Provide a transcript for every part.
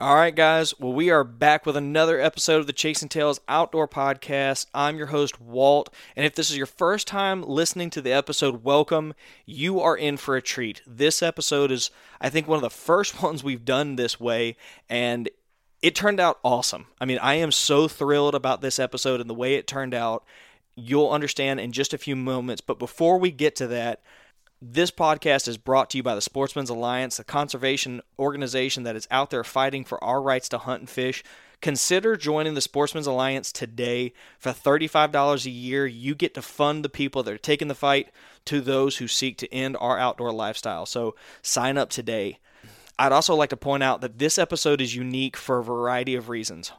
All right, guys. Well, we are back with another episode of the Chasing Tails Outdoor Podcast. I'm your host, Walt. And if this is your first time listening to the episode, welcome. You are in for a treat. This episode is, I think, one of the first ones we've done this way. And it turned out awesome. I mean, I am so thrilled about this episode and the way it turned out. You'll understand in just a few moments. But before we get to that, this podcast is brought to you by the Sportsmen's Alliance, a conservation organization that is out there fighting for our rights to hunt and fish. Consider joining the Sportsmen's Alliance today. For $35 a year, you get to fund the people that are taking the fight to those who seek to end our outdoor lifestyle. So sign up today. I'd also like to point out that this episode is unique for a variety of reasons.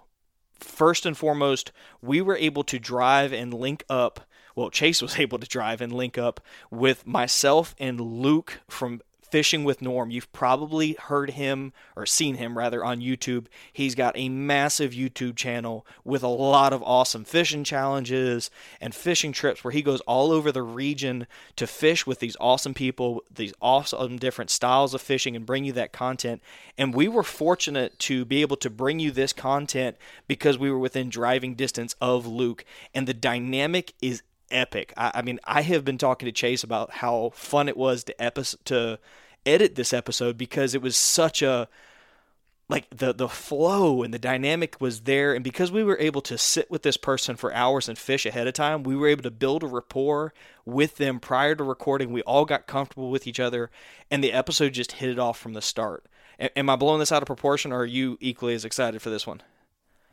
First and foremost, we were able to drive and link up well, Chase was able to drive and link up with myself and Luke from Fishing with Norm. You've probably heard him or seen him rather on YouTube. He's got a massive YouTube channel with a lot of awesome fishing challenges and fishing trips where he goes all over the region to fish with these awesome people, these awesome different styles of fishing and bring you that content. And we were fortunate to be able to bring you this content because we were within driving distance of Luke and the dynamic is epic. I, I, mean, I have been talking to Chase about how fun it was to to edit this episode because it was such a like the the flow and the dynamic was there. And because we were able to sit with this person for hours and fish ahead of time we were able to build a rapport with them prior to recording. We all got comfortable with each other and the episode just hit it off from the start. Am i blowing this out of proportion or are you equally as excited for this one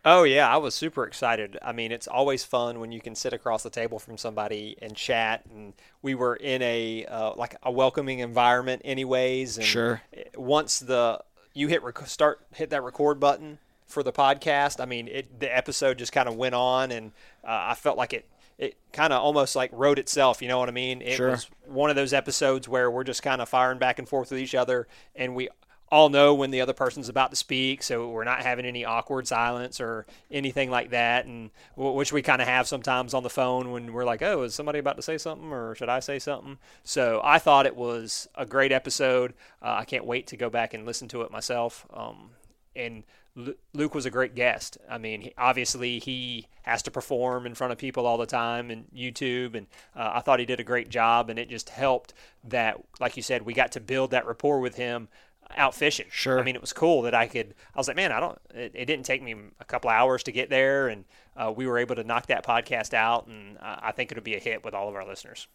Oh yeah, I was super excited. I mean, it's always fun when you can sit across the table from somebody and chat. And we were in a uh, like a welcoming environment, anyways. And sure. Once the you hit rec- start hit that record button for the podcast, I mean, it the episode just kind of went on, and uh, I felt like it it kind of almost like wrote itself. You know what I mean? It sure. was one of those episodes where we're just kind of firing back and forth with each other, and we all know when the other person's about to speak, so we're not having any awkward silence or anything like that, and which we kind of have sometimes on the phone when we're like, "Oh, is somebody about to say something, or should I say something?" So I thought it was a great episode. Uh, I can't wait to go back and listen to it myself. Um, and Luke was a great guest. I mean, obviously he has to perform in front of people all the time and YouTube, and uh, I thought he did a great job. And it just helped that, like you said, we got to build that rapport with him out fishing. Sure. I mean, it was cool that I could. I was like, man, I don't. It, it didn't take me a couple hours to get there, and uh, we were able to knock that podcast out, and uh, I think it'll be a hit with all of our listeners.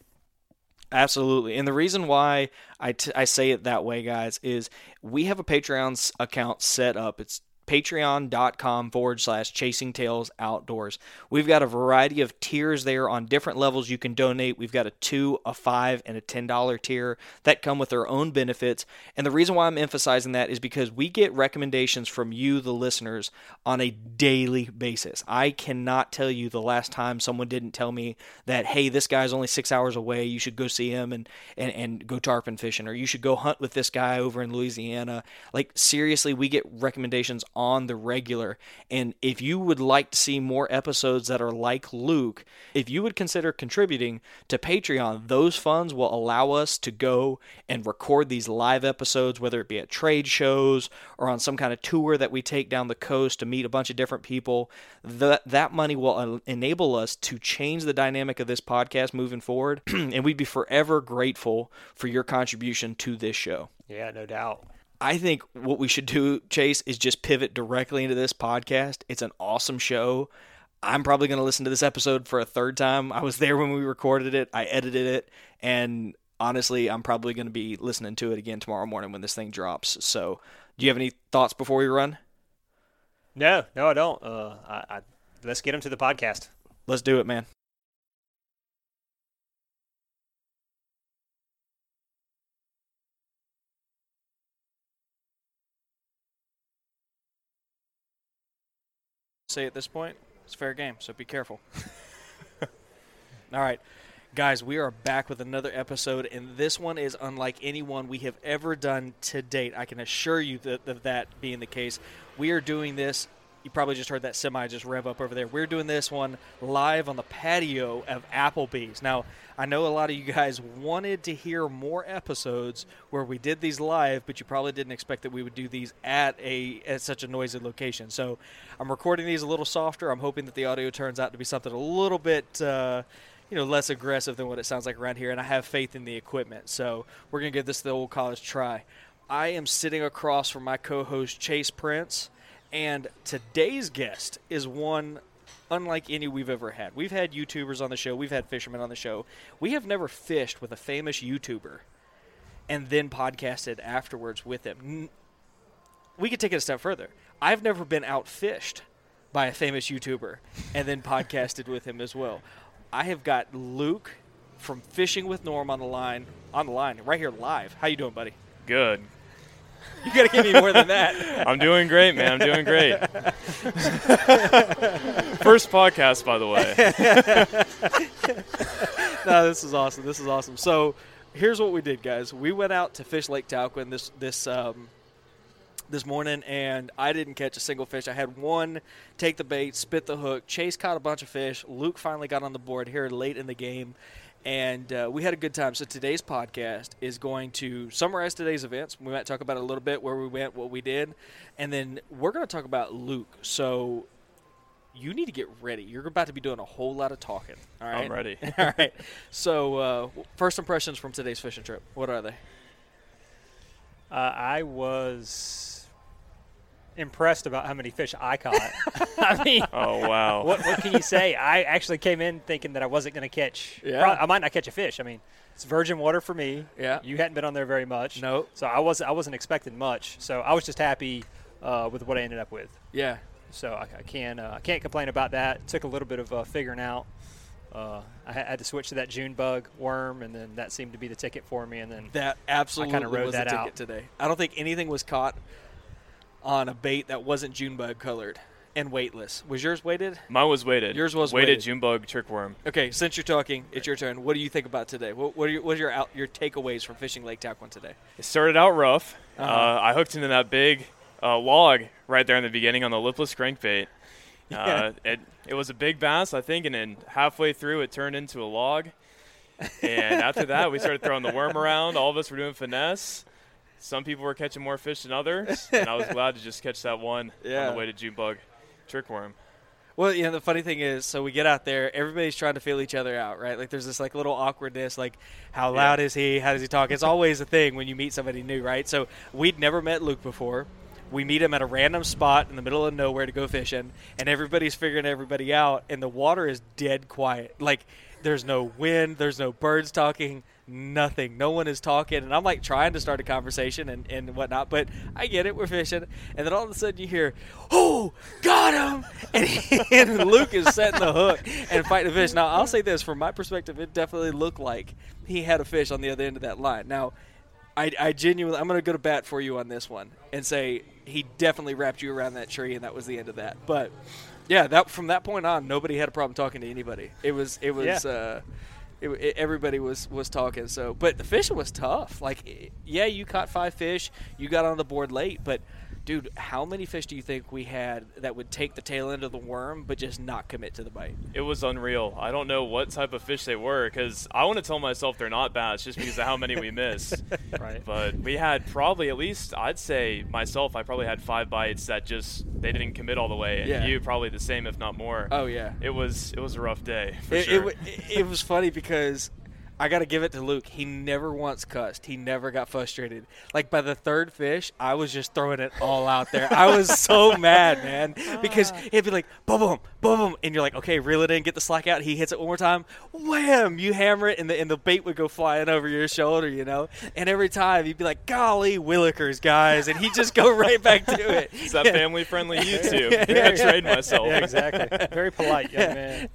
Absolutely. And the reason why I, t- I say it that way, guys, is we have a Patreon account set up. It's patreon.com forward slash chasing tails outdoors. We've got a variety of tiers there on different levels you can donate. We've got a two, a five, and a $10 tier that come with their own benefits. And the reason why I'm emphasizing that is because we get recommendations from you, the listeners, on a daily basis. I cannot tell you the last time someone didn't tell me that, hey, this guy's only six hours away. You should go see him and, and, and go tarpon fishing, or you should go hunt with this guy over in Louisiana. Like, seriously, we get recommendations on the regular. And if you would like to see more episodes that are like Luke, if you would consider contributing to Patreon, those funds will allow us to go and record these live episodes, whether it be at trade shows or on some kind of tour that we take down the coast to meet a bunch of different people. That that money will enable us to change the dynamic of this podcast moving forward, and we'd be forever grateful for your contribution to this show. Yeah, no doubt. I think what we should do, Chase, is just pivot directly into this podcast. It's an awesome show. I'm probably going to listen to this episode for a third time. I was there when we recorded it, I edited it, and honestly, I'm probably going to be listening to it again tomorrow morning when this thing drops. So, do you have any thoughts before we run? No, no, I don't. Uh, I, I, let's get them to the podcast. Let's do it, man. Say at this point, it's fair game, so be careful. All right. Guys, we are back with another episode, and this one is unlike any one we have ever done to date. I can assure you that, that, that being the case. We are doing this. You probably just heard that semi just rev up over there. We're doing this one live on the patio of Applebee's. Now, I know a lot of you guys wanted to hear more episodes where we did these live, but you probably didn't expect that we would do these at a at such a noisy location. So, I'm recording these a little softer. I'm hoping that the audio turns out to be something a little bit. Uh, you know less aggressive than what it sounds like around here and i have faith in the equipment so we're going to give this the old college try i am sitting across from my co-host chase prince and today's guest is one unlike any we've ever had we've had youtubers on the show we've had fishermen on the show we have never fished with a famous youtuber and then podcasted afterwards with him we could take it a step further i've never been outfished by a famous youtuber and then podcasted with him as well I have got Luke from Fishing with Norm on the line, on the line, right here live. How you doing, buddy? Good. You got to give me more than that. I'm doing great, man. I'm doing great. First podcast, by the way. no, this is awesome. This is awesome. So, here's what we did, guys. We went out to fish Lake Talquin this this um, this morning, and I didn't catch a single fish. I had one take the bait, spit the hook. Chase caught a bunch of fish. Luke finally got on the board here late in the game, and uh, we had a good time. So today's podcast is going to summarize today's events. We might talk about a little bit where we went, what we did, and then we're going to talk about Luke. So you need to get ready. You're about to be doing a whole lot of talking. All right. I'm ready. all right. So, uh, first impressions from today's fishing trip. What are they? Uh, I was impressed about how many fish I caught. I mean, oh wow, what, what can you say? I actually came in thinking that I wasn't going to catch. Yeah. Probably, I might not catch a fish. I mean, it's virgin water for me. Yeah. You hadn't been on there very much. No. So I was I wasn't expecting much. So I was just happy uh, with what I ended up with. Yeah. So I, I can uh, I can't complain about that. It took a little bit of uh, figuring out. Uh, I had to switch to that June bug worm, and then that seemed to be the ticket for me. And then that absolutely I kind of rode was that the ticket out today. I don't think anything was caught on a bait that wasn't Junebug colored and weightless. Was yours weighted? Mine was weighted. Yours was weighted, weighted. Junebug trickworm. Okay, since you're talking, it's your turn. What do you think about today? What, what are your, what are your, out, your takeaways from fishing Lake Talquin today? It started out rough. Uh-huh. Uh, I hooked into that big uh, log right there in the beginning on the lipless crankbait. Yeah. Uh, it it was a big bass, I think, and then halfway through it turned into a log. And after that, we started throwing the worm around. All of us were doing finesse. Some people were catching more fish than others, and I was glad to just catch that one Yeah. on the way to Junebug trickworm. Well, you know, the funny thing is, so we get out there, everybody's trying to feel each other out, right? Like, there's this like little awkwardness, like, how loud is he? How does he talk? It's always a thing when you meet somebody new, right? So we'd never met Luke before. We meet him at a random spot in the middle of nowhere to go fishing, and everybody's figuring everybody out, and the water is dead quiet. Like, there's no wind, there's no birds talking, nothing. No one is talking, and I'm like trying to start a conversation and, and whatnot. But I get it, we're fishing, and then all of a sudden you hear, "Oh, got him!" And, and Luke is setting the hook and fighting the fish. Now I'll say this from my perspective, it definitely looked like he had a fish on the other end of that line. Now, I, I genuinely, I'm going to go to bat for you on this one and say he definitely wrapped you around that tree, and that was the end of that. But yeah, that from that point on, nobody had a problem talking to anybody. It was it was. Yeah. Uh, it, it, everybody was was talking. So, but the fishing was tough. Like, yeah, you caught five fish, you got on the board late, but dude, how many fish do you think we had that would take the tail end of the worm but just not commit to the bite? It was unreal. I don't know what type of fish they were because I want to tell myself they're not bass just because of how many we missed. Right. But we had probably at least I'd say myself I probably had five bites that just they didn't commit all the way, and Yeah. you probably the same if not more. Oh yeah, It was it was a rough day for it, sure. it, it, it was funny because I got to give it to Luke. He never once cussed. He never got frustrated. Like by the third fish, I was just throwing it all out there. I was so mad, man, because ah. he'd be like, boom, boom, boom, boom, and you're like, okay, reel it in, get the slack out. He hits it one more time, wham! You hammer it, and the and the bait would go flying over your shoulder, you know. And every time you'd be like, golly, willikers, guys, and he'd just go right back to it. it's that family friendly YouTube. I trained myself. Yeah, exactly. Very polite young man.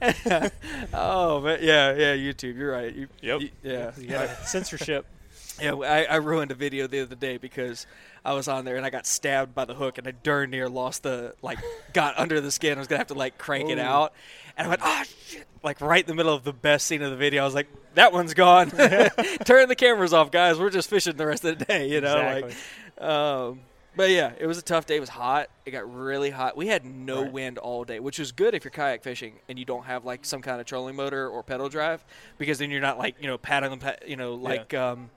oh, man, yeah, yeah, YouTube. You're right. You, Yep. you- yeah. You censorship. Yeah, I, I ruined a video the other day because I was on there and I got stabbed by the hook and I darn near lost the like got under the skin. I was gonna have to like crank it out, and I went oh shit! Like right in the middle of the best scene of the video, I was like, that one's gone. Turn the cameras off, guys. We're just fishing the rest of the day, you know. Exactly. Like, um, but yeah, it was a tough day. It was hot. It got really hot. We had no Right. wind all day, which was good if you're kayak fishing and you don't have like some kind of trolling motor or pedal drive, because then you're not like you know paddling, pa- you know, like um,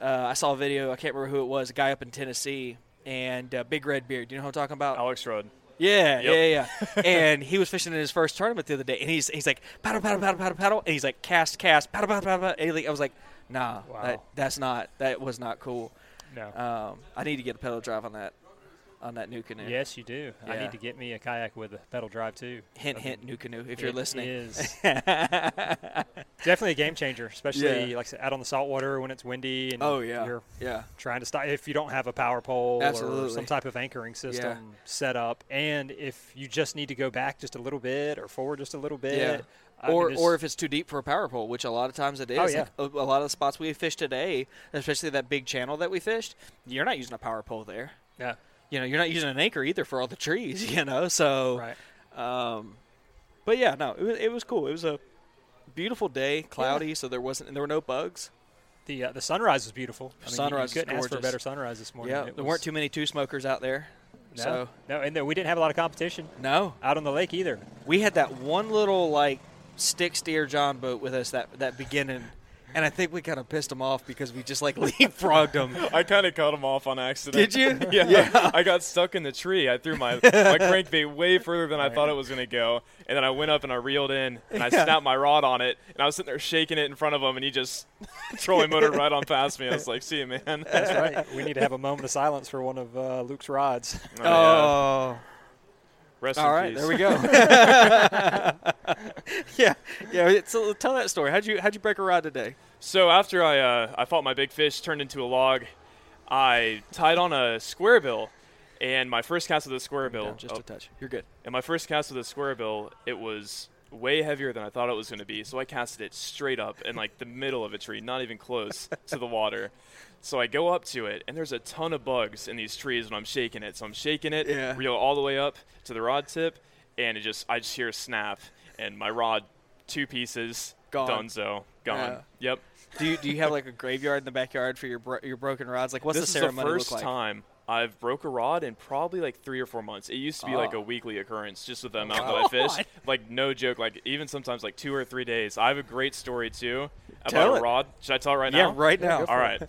uh, I saw a video. I can't remember who it was. A guy up in Tennessee and uh, big red beard. Do You know who I'm talking about? Alex Rudd. Yeah, Yep. yeah, yeah. and he was fishing in his first tournament the other day, and he's he's like paddle, paddle, paddle, paddle, paddle, and he's like cast, cast, paddle, paddle, paddle. paddle. And he- I was like, nah, Wow. that, that's not that was not cool. No. Um, I need to get a pedal drive on that on that new canoe. Yes, you do. I need to get me a kayak with a pedal drive too. Hint, hint, NuCanoe. If you're listening, is definitely a game changer, especially Yeah. like out on the saltwater when it's windy and oh yeah, you're yeah, trying to stop if you don't have a power pole or some type of anchoring system set up and if you just need to go back just a little bit or forward just a little bit yeah. I or or if it's too deep for a power pole, which a lot of times it is. Oh, yeah. Like, a, a lot of the spots we fished today, especially that big channel that we fished, you're not using a power pole there. yeah You know, you're not using an anchor either for all the trees. You know, so right Um, but yeah, no, it was, it was cool. It was a beautiful day, cloudy, so there wasn't there were no bugs. the uh, the sunrise was beautiful I mean, Sunrise you was couldn't ask for a better sunrise this morning Yeah, It there weren't too many two smokers out there. no, So no and we didn't have a lot of competition no, out on the lake either we had that one little like stick steer John boat with us that that beginning, and I think we kind of pissed him off because we just like leapfrogged him. I kind of cut him off on accident. Did you? yeah, I got stuck in the tree. I threw my, my crankbait way further than I thought it was going to go. And then I went up and I reeled in and I snapped my rod on it. And I was sitting there shaking it in front of him and he just trolling motor right on past me. I was like, see you, man. that's right we need to have a moment of silence for one of uh, Luke's rods Oh, yeah. Rest all right, peace. there we go. yeah, yeah. So tell that story. How'd you how'd you break a rod today? So after I uh, I fought my big fish, turned into a log, I tied on a square bill, and my first cast with a square bill. Down just oh, a touch. You're good. and my first cast with a square bill, it was way heavier than I thought it was going to be. So I casted it straight up in like the middle of a tree, not even close to the water. So I go up to it, and there's a ton of bugs in these trees when I'm shaking it. So I'm shaking it, Yeah. reel all the way up to the rod tip, and it just I just hear a snap, and my rod, two pieces, Gone. Dunzo, gone. Yep. Do you do you have like a graveyard in the backyard for your bro- your broken rods? Like, what's this the is the ceremony first look like? time I've broke a rod in probably like three or four months. It used to be like Oh. a weekly occurrence just with the amount that I fish. Like no joke, like even sometimes like two or three days. I have a great story too about Tell a it. rod. Should I tell it right Yeah, now? Yeah, right now. All right.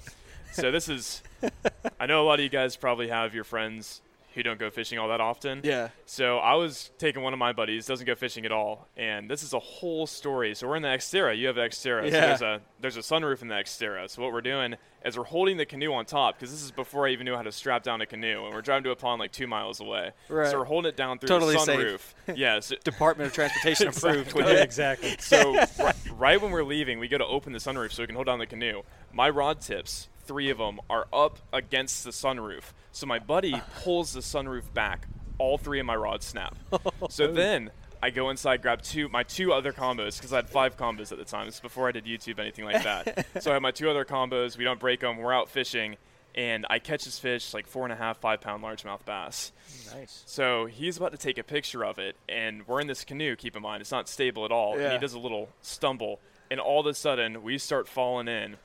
so this is. I know a lot of you guys probably have your friends who don't go fishing all that often. Yeah. So I was taking one of my buddies, doesn't go fishing at all, and this is a whole story. So we're in the Xterra. You have the Xterra. So Yeah. there's a there's a sunroof in the Xterra. So what we're doing is we're holding the canoe on top because this is before I even knew how to strap down a canoe, and we're driving to a pond like two miles away. Right. So we're holding it down through Totally the safe. sunroof. yes. Department of Transportation approved. Exactly. Would exactly So right, right when we're leaving, we go to open the sunroof so we can hold down the canoe. My rod tips, three of them, are up against the sunroof. So my buddy pulls the sunroof back. All three of my rods snap. so then I go inside, grab two my two other combos because I had five combos at the time. This is before I did YouTube, anything like that. so I have my two other combos. We don't break them. We're out fishing, and I catch this fish like four and a half, five pound largemouth bass. Nice. So he's about to take a picture of it, and we're in this canoe. Keep in mind, it's not stable at all. And Yeah. he does a little stumble, and all of a sudden we start falling in,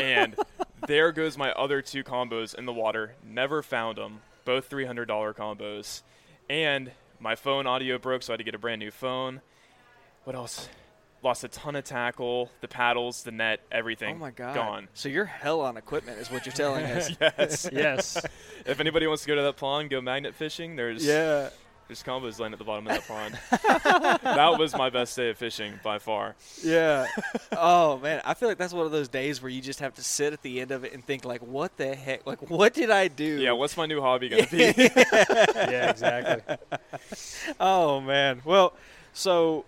and there goes my other two combos in the water. Never found them. Both three hundred dollar combos, and my phone audio broke, so I had to get a brand new phone. What else? Lost a ton of tackle, the paddles, the net, everything. Oh my god. gone. So you're hell on equipment, is what you're telling us. Yes. Yes. if anybody wants to go to that pond, go magnet fishing. There's yeah. There's combos laying at the bottom of that pond. that was my best day of fishing by far. Yeah. oh man, I feel like that's one of those days where you just have to sit at the end of it and think like, what the heck? Like, what did I do? Yeah, what's my new hobby gonna be? yeah, exactly. Oh man. Well, so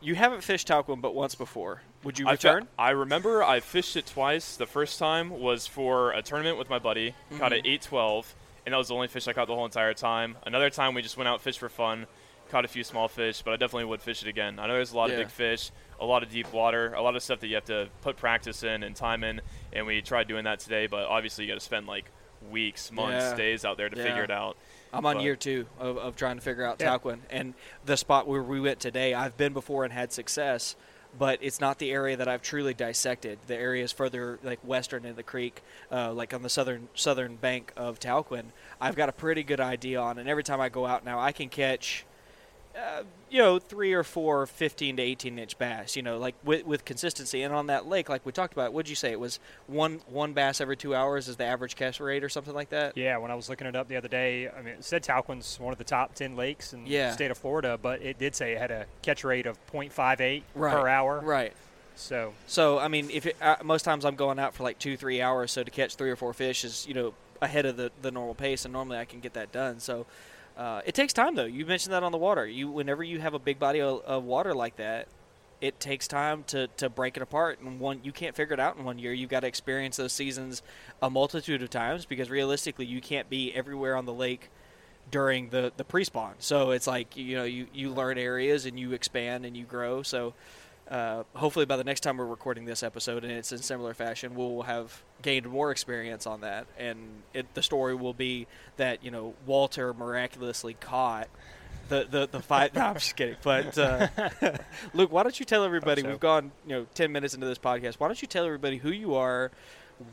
you haven't fished Talquin but once before. Would you I fe- return? I remember I fished it twice. The first time was for a tournament with my buddy. Caught Mm-hmm. an 812, and that was the only fish I caught the whole entire time. Another time we just went out fished for fun. Caught a few small fish, but I definitely would fish it again. I know there's a lot Yeah. of big fish, a lot of deep water, a lot of stuff that you have to put practice in and time in. And we tried doing that today, but obviously you got to spend like weeks, months, Yeah. days out there to figure it out. I'm on but- year two of, of trying to figure out Yeah. Talquin, and the spot where we went today, I've been before and had success, but it's not the area that I've truly dissected. The area is further like western in the creek, uh, like on the southern southern bank of Talquin. I've got a pretty good idea on, and every time I go out now, I can catch. Uh, you know, three or four 15 to 18 inch bass, you know, like with, with consistency. And on that lake, like we talked about, what'd you say? It was one one bass every two hours is the average catch rate or something like that? Yeah, when I was looking it up the other day, I mean, it said Talquin's one of the top 10 lakes in Yeah. the state of Florida, but it did say it had a catch rate of 0.58 Right. per hour. Right. So, So I mean, if it, uh, most times I'm going out for like two, three hours, so to catch three or four fish is you know ahead of the, the normal pace, and normally I can get that done. So uh, it takes time, though. You mentioned that on the water. You whenever you have a big body of, of water like that, it takes time to, to break it apart. And one you can't figure it out in one year. You've got to experience those seasons a multitude of times because realistically, you can't be everywhere on the lake during the the pre-spawn. So it's like you know you you learn areas and you expand and you grow. So uh, hopefully by the next time we're recording this episode and it's in similar fashion, we'll have gained more experience on that, and it, the story will be that you know Walter miraculously caught. The, the, the fight. No, I'm just kidding. But uh, Luke, why don't you tell everybody? So. We've gone you know ten minutes into this podcast. Why don't you tell everybody who you are,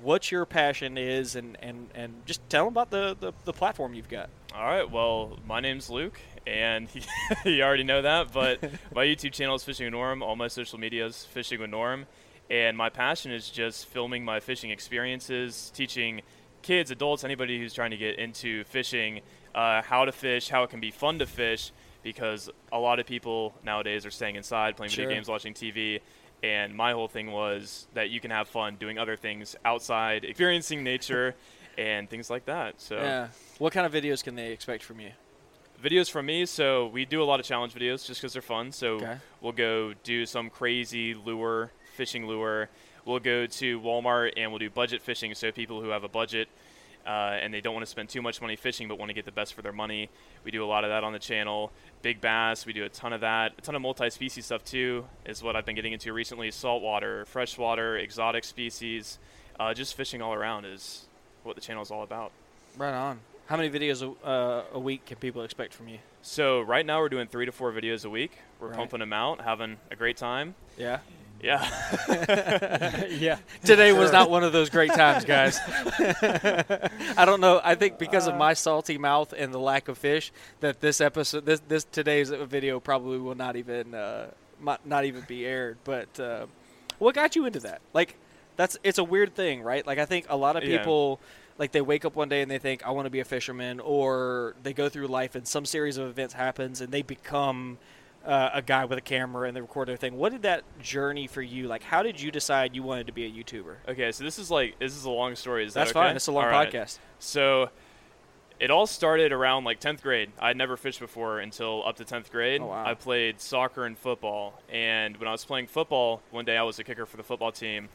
what your passion is, and, and, and just tell them about the, the, the platform you've got. All right. Well, my name's Luke, and you already know that. But my YouTube channel is Fishing with Norm. All my social media is Fishing with Norm, and my passion is just filming my fishing experiences, teaching kids, adults, anybody who's trying to get into fishing, uh, how to fish, how it can be fun to fish, because a lot of people nowadays are staying inside, playing Sure. video games, watching TV. And my whole thing was that you can have fun doing other things outside, experiencing nature, and things like that. So Yeah. What kind of videos can they expect from you? Videos from me. So we do a lot of challenge videos just because they're fun. So Okay. we'll go do some crazy lure, fishing lure. We'll go to Walmart and we'll do budget fishing. So people who have a budget uh, and they don't want to spend too much money fishing but want to get the best for their money, we do a lot of that on the channel. Big bass, we do a ton of that. A ton of multi-species stuff too is what I've been getting into recently. Saltwater, freshwater, exotic species. Uh, just fishing all around is what the channel is all about. Right on. How many videos a, uh, a week can people expect from you? So right now we're doing three to four videos a week. We're Right. pumping them out, having a great time. Yeah. Yeah, yeah. Today was not one of those great times, guys. I don't know. I think because of my salty mouth and the lack of fish, that this episode, this this today's video probably will not even uh, might not even be aired. But uh, what got you into that? Like, that's it's a weird thing, right? Like, I think a lot of Yeah. Like they wake up one day and they think I want to be a fisherman, or they go through life and some series of events happens and they become uh, a guy with a camera and they record their thing. What did that journey for you? Like, how did you decide you wanted to be a YouTuber? Okay, so this is like this is a long story. Is that That's okay? fine. It's a long All right. podcast. So It all started around like 10th grade. I'd never fished before until up to 10th grade. Oh, wow. I played soccer and football. And when I was playing football, one day I was a kicker for the football team.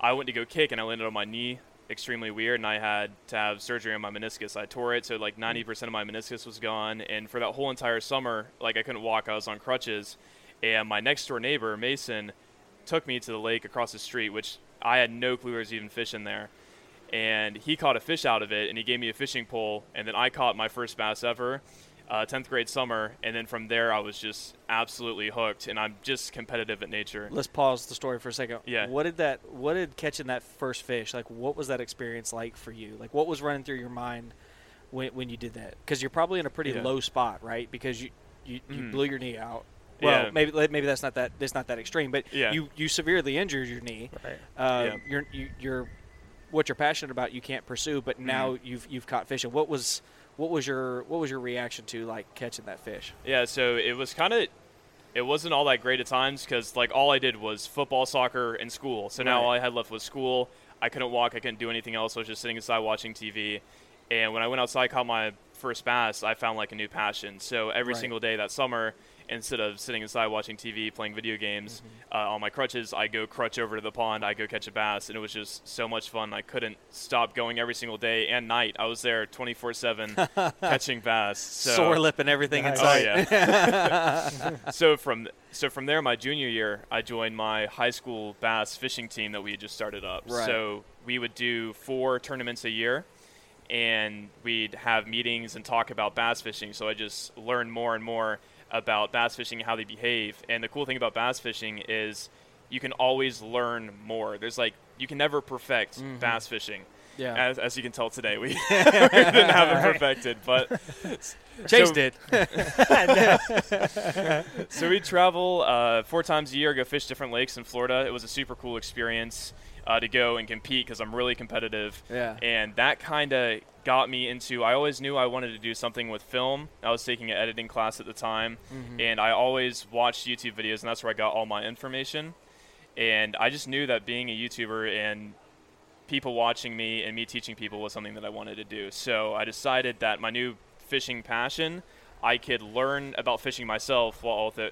I went to go kick and I landed on my knee extremely weird and I had to have surgery on my meniscus. I tore it so like mm. 90% of my meniscus was gone and for that whole entire summer like I couldn't walk. I was on crutches and my next door neighbor Mason took me to the lake across the street which I had no clue there was even fish in there. And he caught a fish out of it and he gave me a fishing pole and then I caught my first bass ever. Uh, 10th grade summer, and then from there I was just absolutely hooked, and I'm just competitive at nature. Let's pause the story for a second. Yeah. What did that? What did catching that first fish like? What was that experience like for you? Like, what was running through your mind when when you did that? Because you're probably in a pretty Yeah. low spot, right? Because you you, you Mhm. blew your knee out. Well, Yeah. maybe maybe that's not that that's not that extreme, but Yeah. you you severely injured your knee. Right. Uh, Yeah. You're you, you're what you're passionate about. You can't pursue, but now Mm-hmm. you've you've caught fish. And what was what was your what was your reaction to like catching that fish? Yeah, so it was kind of, it wasn't all that great at times because like all I did was football, soccer, and school. So now all I had left was school. I couldn't walk. I couldn't do anything else. I was just sitting inside watching TV. And when I went outside, caught my first bass, I found like a new passion. So every Right. single day that summer, instead of sitting inside watching TV, playing video games Mm-hmm. uh, on my crutches, I go crutch over to the pond. I go catch a bass, and it was just so much fun. I couldn't stop going every single day and night. I was there 24/7 catching bass. So, Sore lip and everything Nice. Oh inside. yeah. so from so from there, my junior year, I joined my high school bass fishing team that we had just started up. Right. So we would do four tournaments a year, and we'd have meetings and talk about bass fishing. So I just learned more and more about bass fishing and how they behave. And the cool thing about bass fishing is you can always learn more. There's like you can never perfect bass fishing. Yeah. As, as you can tell today, we, we didn't have it perfected, but Chase so- did. so we travel uh, four times a year, go fish different lakes in Florida. It was a super cool experience uh, to go and compete because I'm really competitive. Yeah. And that kind of got me into. I always knew I wanted to do something with film. I was taking an editing class at the time, Mm-hmm. and I always watched YouTube videos, and that's where I got all my information. And I just knew that being a YouTuber and people watching me and me teaching people was something that I wanted to do. So I decided that my new fishing passion, I could learn about fishing myself while also,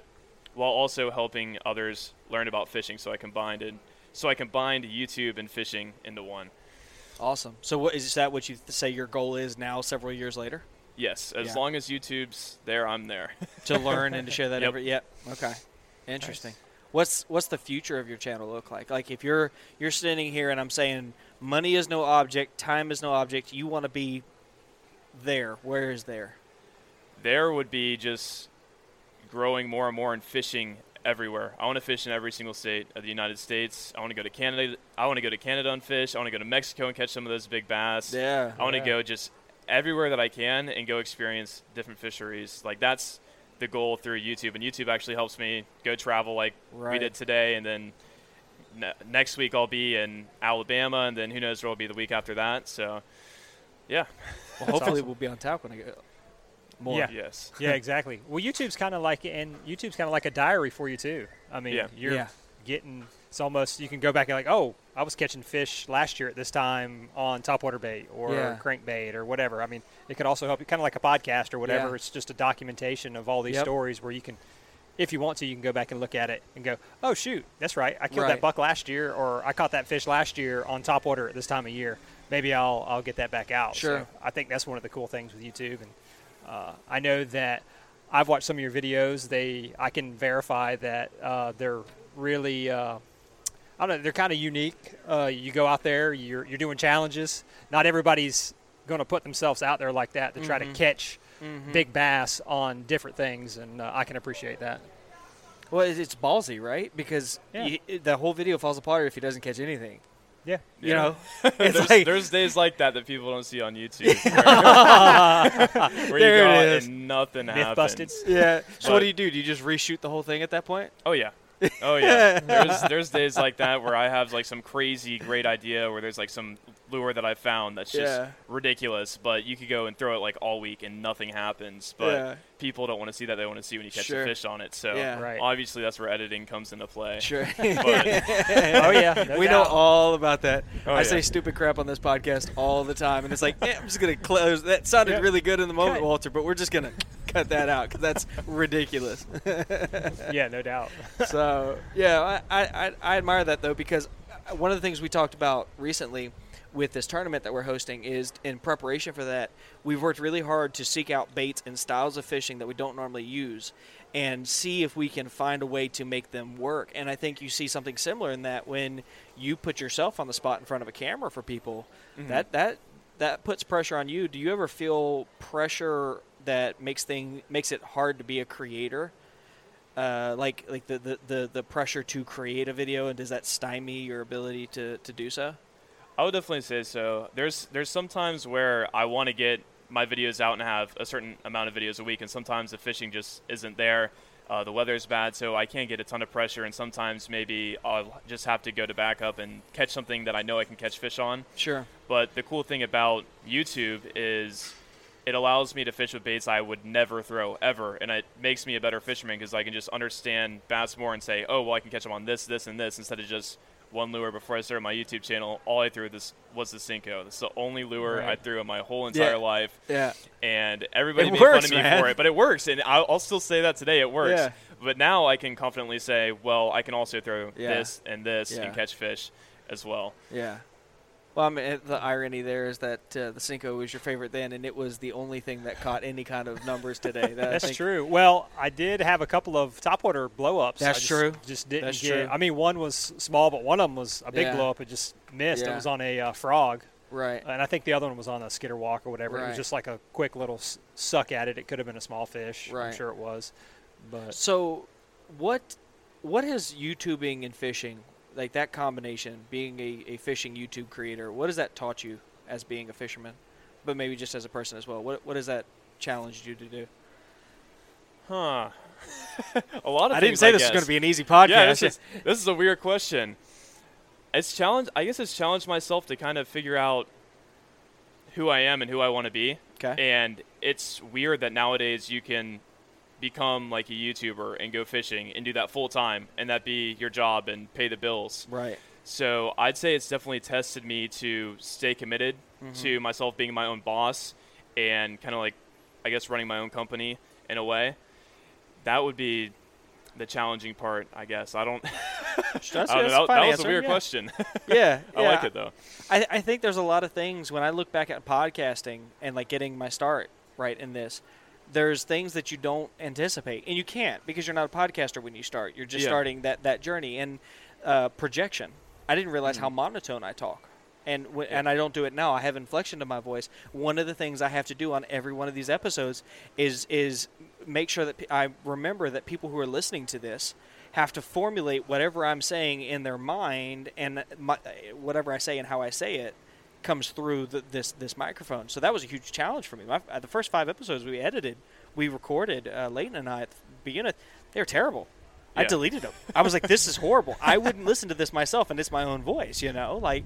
while also helping others learn about fishing. So I combined it. So I combined YouTube and fishing into one. Awesome. So, what is that? What you th- say your goal is now, several years later, Yes, as Yeah. long as YouTube's there, I'm there. to learn and to share that? Yep. Every, yep. Okay. Interesting. What's what's the future of your channel look like? Like if you're you're sitting here and I'm saying money is no object, time is no object. You want to be there. Where is there? there would be just growing more and more and fishing everywhere. I want to fish in every single state of the United States. I want to go to Canada. I want to go to Canada and fish. I want to go to Mexico and catch some of those big bass. Yeah. I want to go just everywhere that I can and go experience different fisheries. Like that's the goal through YouTube, and YouTube actually helps me go travel like we did today, and then ne- next week I'll be in Alabama, and then who knows where I'll be the week after that. So, yeah, Well, hopefully awesome. we'll be on tap when I get more. Yeah. yes, yeah, exactly. Well, YouTube's kind of like, and YouTube's kind of like a diary for you too. I mean, Yeah. you're Yeah. getting. It's almost you can go back and like, oh, I was catching fish last year at this time on topwater bait or Yeah. crankbait or whatever. I mean, it could also help you, kind of like a podcast or whatever. Yeah. It's just a documentation of all these Yep. stories where you can, if you want to, you can go back and look at it and go, oh shoot, that's right, I killed Right. that buck last year, or I caught that fish last year on topwater at this time of year. Maybe I'll I'll get that back out. Sure. So I think that's one of the cool things with YouTube, and uh, I know that I've watched some of your videos. They I can verify that uh, they're really uh, I don't know they're kind of unique. Uh, you go out there, you're you're doing challenges. Not everybody's going to put themselves out there like that to try Mhm. to catch Mhm. big bass on different things, and uh, I can appreciate that. Well, it's, ballsy, right? Because Yeah. it- the whole video falls apart if he doesn't catch anything. Yeah. You Yeah. know, there's, like there's days like that that people don't see on YouTube, where, where There you go and nothing Myth happens. busted. yeah. So what do you do? Do you just reshoot the whole thing at that point? Oh yeah, Oh yeah, there's there's days like that where I have like some crazy great idea where there's like some lure that I found that's just Yeah. ridiculous, but you could go and throw it like all week and nothing happens. But Yeah. people don't want to see that; they want to see when you catch Sure. the fish on it. So Yeah. Right. obviously that's where editing comes into play. Sure. Oh yeah, no we know all about that. Oh, I say stupid crap on this podcast all the time, and it's like, eh, I'm just gonna close. That sounded Yeah. really good in the moment, Cut. Walter, but we're just gonna cut that out because that's ridiculous. Yeah, no doubt. so yeah, I, I I admire that though because uh, one of the things we talked about recently with this tournament that we're hosting is in preparation for that we've worked really hard to seek out baits and styles of fishing that we don't normally use and see if we can find a way to make them work and i think you see something similar in that when you put yourself on the spot in front of a camera for people mm-hmm. that that that puts pressure on you do you ever feel pressure that makes thing makes it hard to be a creator uh, like like the, the, the, the pressure to create a video and does that stymie your ability to, to do so I would definitely say so. There's there's some times where I want to get my videos out and have a certain amount of videos a week, and sometimes the fishing just isn't there. Uh, the weather's bad, so I can't get a ton of pressure, and sometimes maybe I'll just have to go to backup and catch something that I know I can catch fish on. sure But the cool thing about YouTube is it allows me to fish with baits I would never throw ever, and it makes me a better fisherman because I can just understand bass more and say, oh, well, I can catch them on this, this, and this instead of just one lure. Before I started my YouTube channel, all I threw this was the Senko. This is the only lure Right. I threw in my whole entire Yeah. life, yeah and everybody It made works, fun of me man. for it, but it works, and I'll, I'll still say that today. It works. Yeah. But now I can confidently say, well, I can also throw Yeah. this and this and catch fish as well. yeah well I mean, the irony there is that uh, the Senko was your favorite then and it was the only thing that caught any kind of numbers today that That's think- true. Well, I did have a couple of topwater blow-ups. I That's just, true. Just didn't That's get. true. I mean, one was small, but one of them was a big Yeah. blow-up. It just missed. Yeah. It was on a uh, frog, right and I think the other one was on a skitter walk or whatever. Right. It was just like a quick little s- suck at it. It could have been a small fish. Right. I'm sure it was, but So, what what has YouTubing and fishing like that combination, being a, a fishing YouTube creator, what has that taught you as being a fisherman, but maybe just as a person as well? What what has that challenged you to do? Huh. a lot of I things, didn't say this guess. was going to be an easy podcast. Yeah, this is, this is a weird question. It's challenge. I guess it's challenged myself to kind of figure out who I am and who I want to be. okay. And it's weird that nowadays you can become like a YouTuber and go fishing and do that full time and that be your job and pay the bills. Right. So I'd say it's definitely tested me to stay committed Mm-hmm. to myself being my own boss and kind of like, I guess, running my own company in a way. That would be the challenging part, I guess. I don't. That's, I don't know. That, a that was answer, a weird yeah. question. Yeah, I yeah. like it though. I, I think there's a lot of things when I look back at podcasting and like getting my start right in this. There's things that you don't anticipate, and you can't because you're not a podcaster when you start. You're just Yeah. starting that that journey and uh, projection. I didn't realize Mm. how monotone I talk, and w- and I don't do it now. I have inflection to my voice. One of the things I have to do on every one of these episodes is is make sure that pe- I remember that people who are listening to this have to formulate whatever I'm saying in their mind, and my, whatever I say and how I say it comes through the, this this microphone. So that was a huge challenge for me. My, the first five episodes we edited, we recorded, uh, Leighton and I at the beginning, they were terrible. I deleted them. I was like, "This is horrible. I wouldn't listen to this myself, and it's my own voice." You know, like,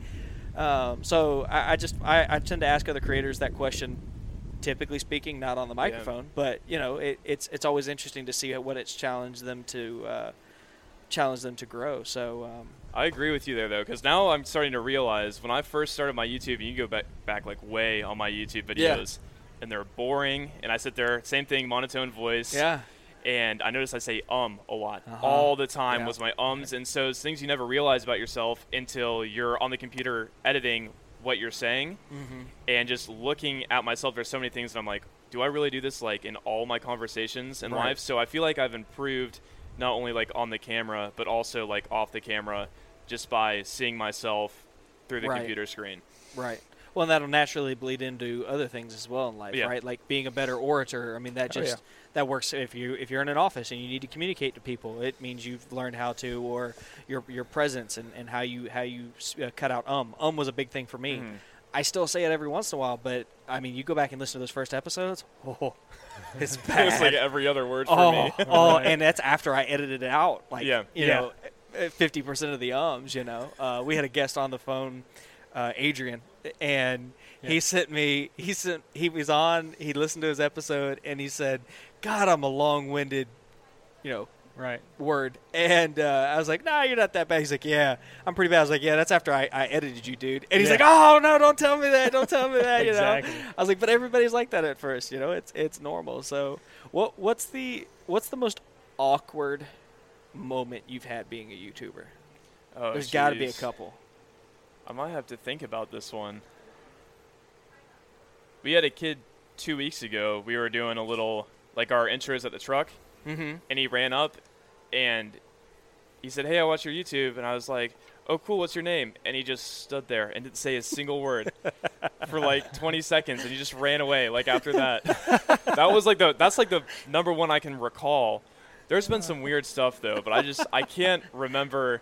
um, so I, I just I, I tend to ask other creators that question. Typically speaking, not on the microphone, but you know, it, it's it's always interesting to see what it's challenged them to uh, challenge them to grow. So um, I agree with you there though, because now I'm starting to realize when I first started my YouTube, and you go back back like way on my YouTube Yeah. videos, and they're boring, and I sit there, same thing, monotone voice. yeah, and I notice I say um a lot Uh-huh. all the time Yeah. was my ums, and so it's things you never realize about yourself until you're on the computer editing what you're saying, mm-hmm. and just looking at myself. There's so many things that I'm like, do I really do this like in all my conversations in Right. life? So I feel like I've improved not only like on the camera but also like off the camera, just by seeing myself through the Right. computer screen. Right. Well, and that'll naturally bleed into other things as well in life, Yeah. right? Like being a better orator. I mean, that Oh, just yeah. that works if you if you're in an office and you need to communicate to people. It means you've learned how to, or your your presence and, and how you how you uh, cut out um. Um was a big thing for me. Mhm. I still say it every once in a while, but I mean, you go back and listen to those first episodes. Oh, it's bad. it's like every other word for oh, me. oh, and that's after I edited it out. Like, Yeah. you Yeah. know, fifty percent of the ums. You know, uh, we had a guest on the phone, uh, Adrian, and he sent me. He sent. He was on. He listened to his episode, and he said, "God, I'm a long-winded, you know, Right. word." And uh, I was like, "Nah, you're not that bad." He's like, "Yeah, I'm pretty bad." I was like, "Yeah, that's after I, I edited you, dude." And he's Yeah. like, "Oh no, don't tell me that. Don't tell me that." You Exactly. know. I was like, "But everybody's like that at first. You know, it's it's normal." So, what what's the what's the most awkward moment you've had being a YouTuber? Oh, There's got to be a couple. I might have to think about this one. We had a kid two weeks ago. We were doing a little, like our intros at the truck, Mm-hmm. and he ran up and he said, Hey, I watch your YouTube. And I was like, Oh, cool. What's your name? And he just stood there and didn't say a single word for like 20 seconds. And he just ran away, like after that. that was like the, that's like the number one I can recall. There's been some weird stuff though, but I just, I can't remember.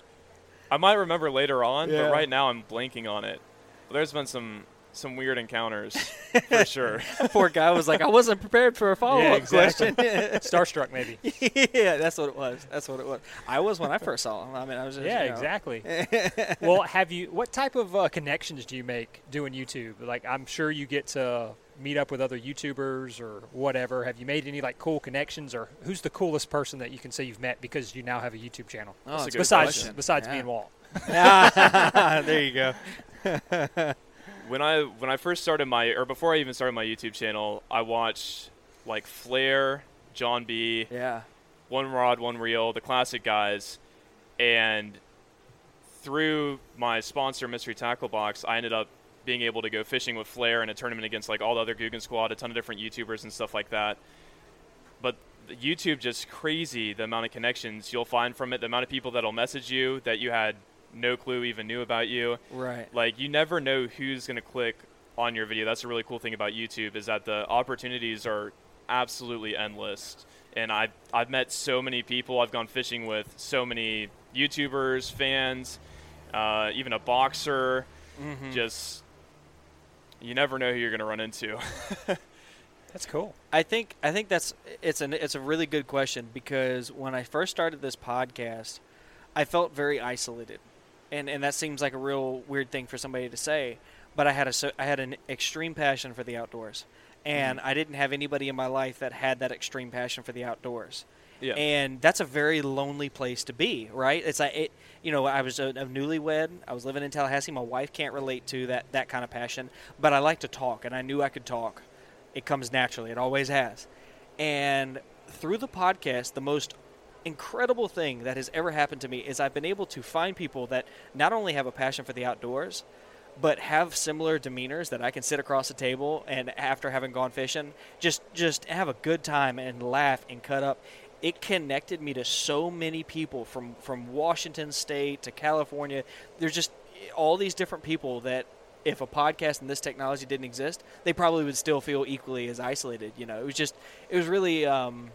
I might remember later on, Yeah. but right now I'm blanking on it. But there's been some, some weird encounters for sure. Poor guy was like, I wasn't prepared for a follow up exactly. question. Starstruck, maybe. yeah, that's what it was. That's what it was. I was when I first saw him. I mean, I was just Yeah, you know. exactly. well, have you? What type of uh, connections do you make doing YouTube? Like, I'm sure you get to meet up with other YouTubers or whatever. Have you made any like cool connections, or who's the coolest person that you can say you've met because you now have a YouTube channel? Oh, that's a good besides question. besides Yeah. me and Walt. there you go. When I when I first started my or before I even started my YouTube channel, I watched like Flair, John B, Yeah. One Rod, One Reel, the classic guys, and through my sponsor Mystery Tackle Box, I ended up being able to go fishing with Flair in a tournament against like all the other Googan Squad, a ton of different YouTubers and stuff like that. But YouTube just crazy the amount of connections you'll find from it, the amount of people that'll message you that you had no clue even knew about you. Right. Like you never know who's going to click on your video. That's a really cool thing about YouTube is that the opportunities are absolutely endless. And I've I've met so many people. I've gone fishing with so many YouTubers, fans, uh, even a boxer. Mm-hmm. Just you never know who you're going to run into. That's cool. I think I think that's it's an it's a really good question because when I first started this podcast, I felt very isolated, and and that seems like a real weird thing for somebody to say, but I had a so- I had an extreme passion for the outdoors, and mm-hmm. I didn't have anybody in my life that had that extreme passion for the outdoors. yeah. And that's a very lonely place to be, right? It's like it, you know, I was a, a newlywed. I was living in Tallahassee. My wife can't relate to that that kind of passion, but I like to talk, and I knew I could talk. It comes naturally. It always has. And through the podcast, the most incredible thing that has ever happened to me is I've been able to find people that not only have a passion for the outdoors, but have similar demeanors that I can sit across the table and after having gone fishing, just just have a good time and laugh and cut up. It connected me to so many people from from Washington State to California. There's just all these different people that if a podcast and this technology didn't exist, they probably would still feel equally as isolated. You know, it was just it was really um,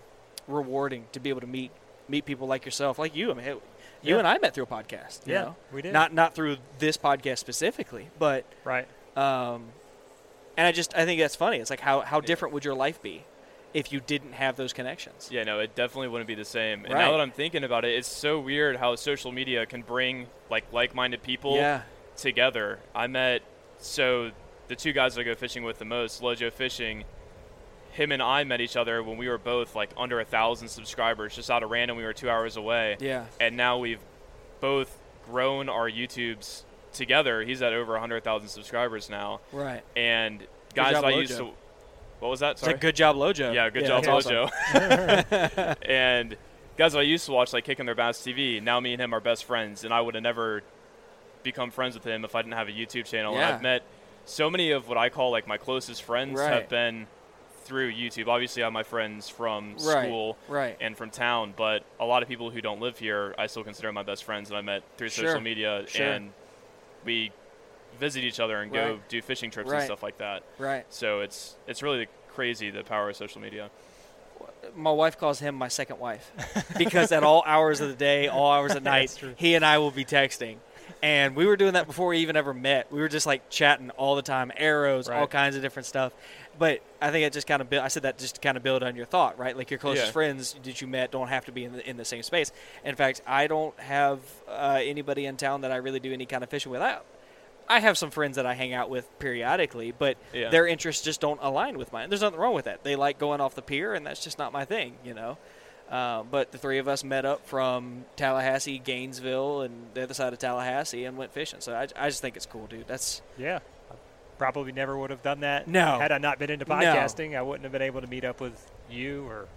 rewarding to be able to meet meet people like yourself, like you. I mean, hey, you Yeah. and I met through a podcast. you Yeah, know? we did. Not not through this podcast specifically, but Right. um, and I just I think that's funny. It's like how how different would your life be if you didn't have those connections? Yeah, no, it definitely wouldn't be the same. And Right. now that I'm thinking about it, it's so weird how social media can bring like like-minded people Yeah. together. I met so the two guys that I go fishing with the most, Lojo Fishing. Him and I met each other when we were both like under a thousand subscribers, just out of random. We were two hours away, Yeah. and now we've both grown our YouTubes together. He's at over hundred thousand subscribers now, Right. and guys job, I used to. What was that? It's Sorry. like good job, Lojo. Yeah, good job, that's awesome. Lojo. and guys I used to watch like Kicking Their Bass TV, now me and him are best friends, and I would have never become friends with him if I didn't have a YouTube channel. And Yeah. I've met so many of what I call like my closest friends Right. have been through YouTube. Obviously, I have my friends from Right, school right. and from town, but a lot of people who don't live here, I still consider my best friends, and I met through Sure, social media, sure. and we visit each other and go do fishing trips Right. and stuff like that. Right. So it's it's really crazy the power of social media. my wife calls him my second wife because at all hours of the day, all hours at night, he and I will be texting. and we were doing that before we even ever met. We were just like chatting all the time, arrows, all kinds of different stuff. But I think it just kind of built. I said that just to kind of build on your thought, right? Like your closest Yeah. friends that you met don't have to be in the in the same space. In fact, I don't have uh, anybody in town that I really do any kind of fishing with. I, I have some friends that I hang out with periodically, but Yeah. their interests just don't align with mine. There's nothing wrong with that. They like going off the pier, and that's just not my thing, you know. Uh, but the three of us met up from Tallahassee, Gainesville, and the other side of Tallahassee, and went fishing. So I, I just think it's cool, dude. That's Yeah. Probably never would have done that. No. Had I not been into No. podcasting, I wouldn't have been able to meet up with you or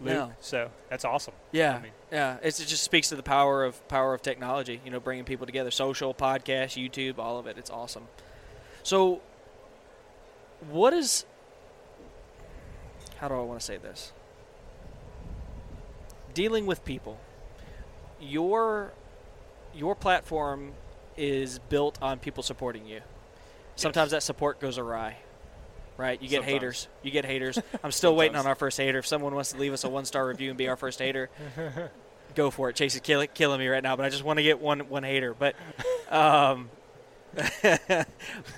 Luke. No. So that's awesome. yeah, I mean- yeah. It's, it just speaks to the power of power of technology. You know, bringing people together, social, podcast, YouTube, all of it. It's awesome. So, what is? How do I want to say this? Dealing with people. Your your platform is built on people supporting you. Sometimes that support goes awry. Right? You get Sometimes. haters. You get haters. I'm still waiting on our first hater. If someone wants to leave us a one star review and be our first hater, go for it. Chase is kill- killing me right now, but I just want to get one one hater. But um,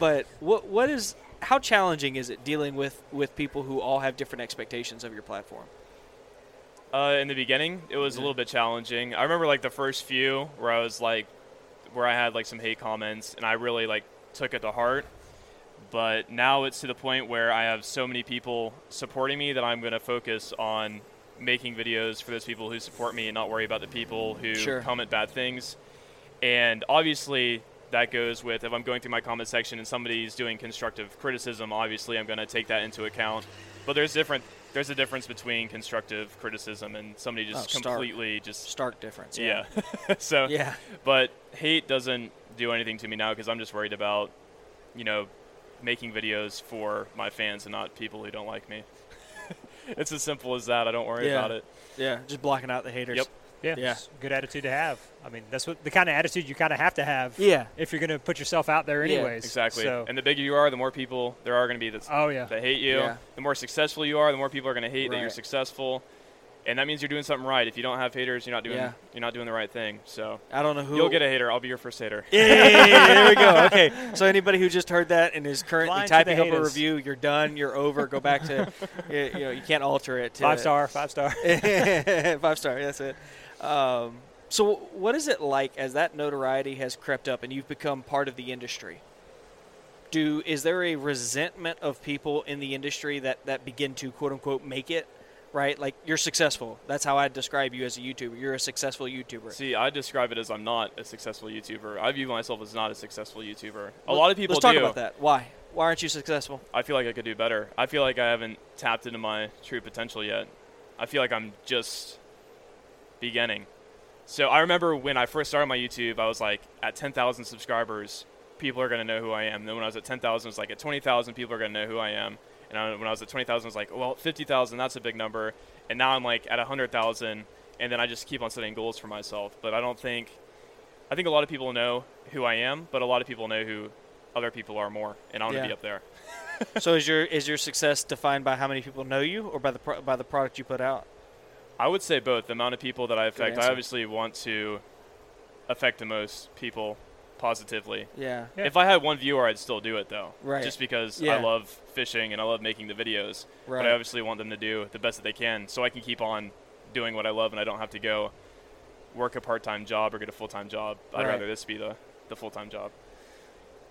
but what what is how challenging is it dealing with with people who all have different expectations of your platform? Uh, in the beginning, it was a little bit challenging. I remember like the first few where I was like, where I had like some hate comments, and I really like took it to heart. But now it's to the point where I have so many people supporting me that I'm going to focus on making videos for those people who support me and not worry about the people who Sure. comment bad things. And obviously, that goes with if I'm going through my comment section and somebody's doing constructive criticism, obviously I'm going to take that into account. But there's different there's a difference between constructive criticism and somebody just Oh, stark. completely just Stark difference. yeah. so Yeah. but hate doesn't do anything to me now because I'm just worried about you know making videos for my fans and not people who don't like me. it's as simple as that. I don't worry Yeah. about it. Yeah. Just blocking out the haters. Yep. Yeah. Yeah. good attitude to have. I mean, that's what the kind of attitude you kind of have to have. Yeah. If you're going to put yourself out there, Yeah. anyways. Exactly. So, And the bigger you are, the more people there are going to be that, oh yeah. that hate you. Yeah. The more successful you are, the more people are going to hate that you're successful. And that means you're doing something right. If you don't have haters, you're not doing Yeah. you're not doing the right thing. So I don't know who. you'll get a hater. I'll be your first hater. Yeah, yeah, yeah, yeah, there we go. Okay, so anybody who just heard that and is currently Blind typing up a review, you're done. You're over. Go back to, you, you know, you can't alter it. To, Five star, five star. Five star. That's it. Um, so, what is it like as that notoriety has crept up and you've become part of the industry? Do is there a resentment of people in the industry that that begin to quote unquote make it? Right, like you're successful. That's how I describe you as a YouTuber. You're a successful YouTuber. See, I describe it as I'm not a successful YouTuber. I view myself as not a successful YouTuber. A lot of people Let's talk about that. Why? Why aren't you successful? I feel like I could do better. I feel like I haven't tapped into my true potential yet. I feel like I'm just beginning. So I remember when I first started my YouTube, I was like, at 10,000 subscribers, people are going to know who I am. then when I was at 10,000, it was like, at 20,000, people are going to know who I am. And I, when I was at 20,000, I was like, well, 50,000, that's a big number. And now I'm like at 100,000, and then I just keep on setting goals for myself. But I don't think, I think a lot of people know who I am, but a lot of people know who other people are more. And I want to Yeah. be up there. so is your is your success defined by how many people know you or by the pro- by the product you put out? I would say both. The amount of people that I affect. I obviously want to affect the most people positively. Yeah. Yeah. If I had one viewer, I'd still do it though. Right. Just because Yeah. I love fishing and I love making the videos. Right. But I obviously want them to do the best that they can so I can keep on doing what I love and I don't have to go work a part-time job or get a full-time job. I'd Right. rather this be the, the full-time job.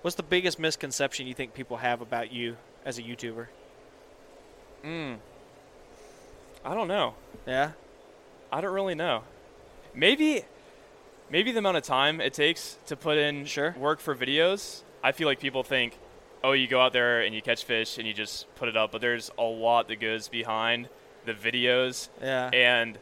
What's the biggest misconception you think people have about you as a YouTuber? Mm. I don't know. Yeah. I don't really know. Maybe, maybe the amount of time it takes to put in Sure. work for videos. I feel like people think, oh, you go out there and you catch fish and you just put it up, but there's a lot that goes behind the videos. Yeah. And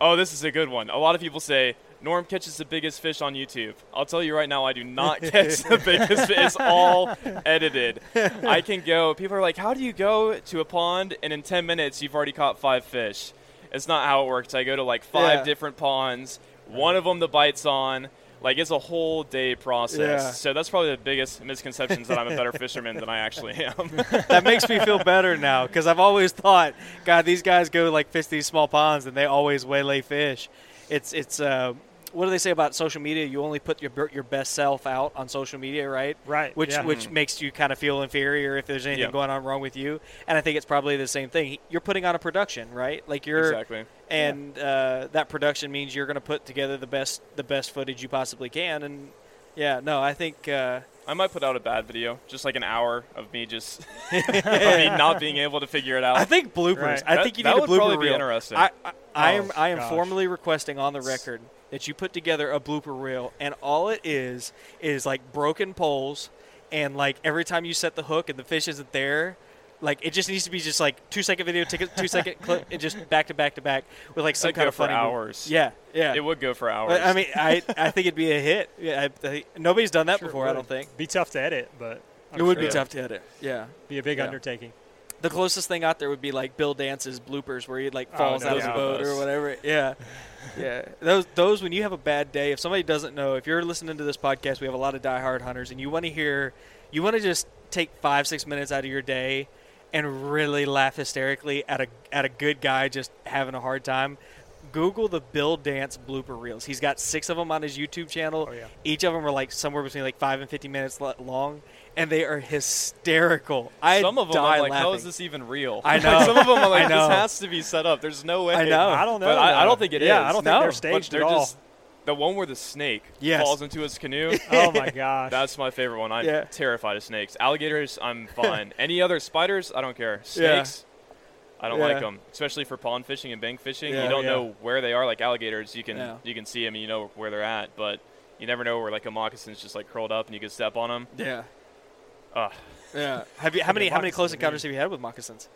oh, this is a good one. A lot of people say Norm catches the biggest fish on YouTube. I'll tell you right now, I do not catch the biggest fish. It's all edited. I can go. People are like, "How do you go to a pond and in 10 minutes you've already caught five fish?" It's not how it works. I go to like five Yeah. different ponds. One of them the bites on. Like it's a whole day process. Yeah. So that's probably the biggest misconceptions that I'm a better fisherman than I actually am. that makes me feel better now because I've always thought, God, these guys go like fish these small ponds and they always waylay fish. It's it's uh, what do they say about social media? You only put your your best self out on social media, right? Right, Which yeah. which makes you kind of feel inferior if there's anything Yeah. going on wrong with you. And I think it's probably the same thing. You're putting on a production, right? Like you're Exactly. And uh, that production means you're going to put together the best the best footage you possibly can. And yeah, no, I think uh, I might put out a bad video, just like an hour of me just of me not being able to figure it out. I think bloopers. Right. I That- think you that need a would blooper probably be reel. interesting. I, I, I am Oh, I am gosh. formally requesting on the record that you put together a blooper reel, and all it is is like broken poles, and like every time you set the hook and the fish isn't there. Like it just needs to be just like two second video, take a two second clip, and just back to back to back with like some That'd kind go of for funny. move. hours. Yeah, yeah. it would go for hours. But, I mean, I I think it'd be a hit. Yeah, I, I nobody's done that Sure it before. I don't think Be tough to edit, but I'm it would sure be Yeah. tough to edit. Yeah. Be a big Yeah. undertaking. The closest thing out there would be like Bill Dance's bloopers, where he like Oh, falls no out of the doubt. boat or whatever. Yeah, yeah. Those those when you have a bad day. If somebody doesn't know, if you're listening to this podcast, we have a lot of diehard hunters, and you want to hear, you want to just take five six minutes out of your day, and really laugh hysterically at a at a good guy just having a hard time. Google the Bill Dance blooper reels. He's got six of them on his YouTube channel. Oh, yeah. Each of them are like somewhere between like five and fifty minutes long, and they are hysterical. I some of them, die I'm like, laughing. how is this even real? I Like, know. some of them, I'm like, this has to be set up. There's no way. I know. I don't know. But I, I don't think it is. yeah, I don't No. think they're But staged they're at all. just the one where the snake Yes. falls into his canoe. oh my gosh. That's my favorite one. I'm Yeah. terrified of snakes. Alligators, I'm fine. Any other spiders, I don't care. Yeah. Snakes, I don't Yeah. like them, especially for pond fishing and bank fishing. Yeah. You don't Yeah. know where they are. Like alligators, you can Yeah. you can see them and you know where they're at, but you never know where like a moccasin's just like curled up and you can step on them. Yeah. Ugh. Yeah. Have you how many how many close encounters have you had with moccasins?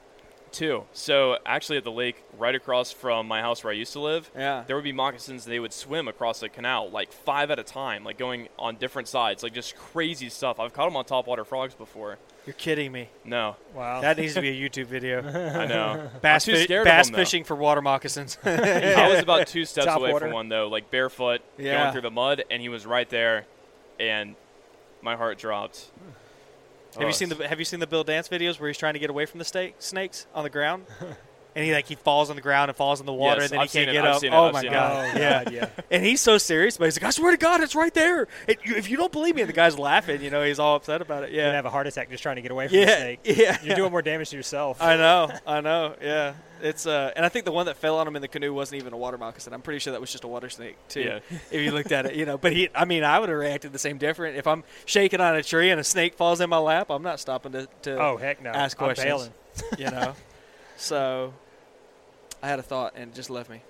Two. So actually, at the lake right across from my house where I used to live, Yeah. there would be moccasins. They would swim across the canal like five at a time, like going on different sides, like just crazy stuff. I've caught them on topwater frogs before. You're kidding me. No, wow. That needs to be a YouTube video. I know. Bass, I'm too fi- scared bass of them, fishing for water moccasins. I was about two steps Top away water. from one though, like barefoot, Yeah. going through the mud, and he was right there, and my heart dropped. Have you Oh, seen the Have you seen the Bill Dance videos where he's trying to get away from the sta- snakes on the ground? And he like he falls on the ground and falls in the water Yes, and then I've he can't it, get I've up. seen it, oh I've my seen god! Oh, yeah, yeah. And he's so serious, but he's like, "I swear to God, it's right there." It, you, if you don't believe me, and the guy's laughing. You know, he's all upset about it. You're Yeah, have a heart attack just trying to get away from the yeah, snake. yeah. You're doing more damage to yourself. I know, I know. Yeah, it's uh, and I think the one that fell on him in the canoe wasn't even a water moccasin. I'm pretty sure that was just a water snake too. Yeah. if you looked at it, you know. But he, I mean, I would have reacted the same different if I'm shaking on a tree and a snake falls in my lap. I'm not stopping to, to oh heck no. ask I'm questions. bailing. you know. So, I had a thought and it just left me.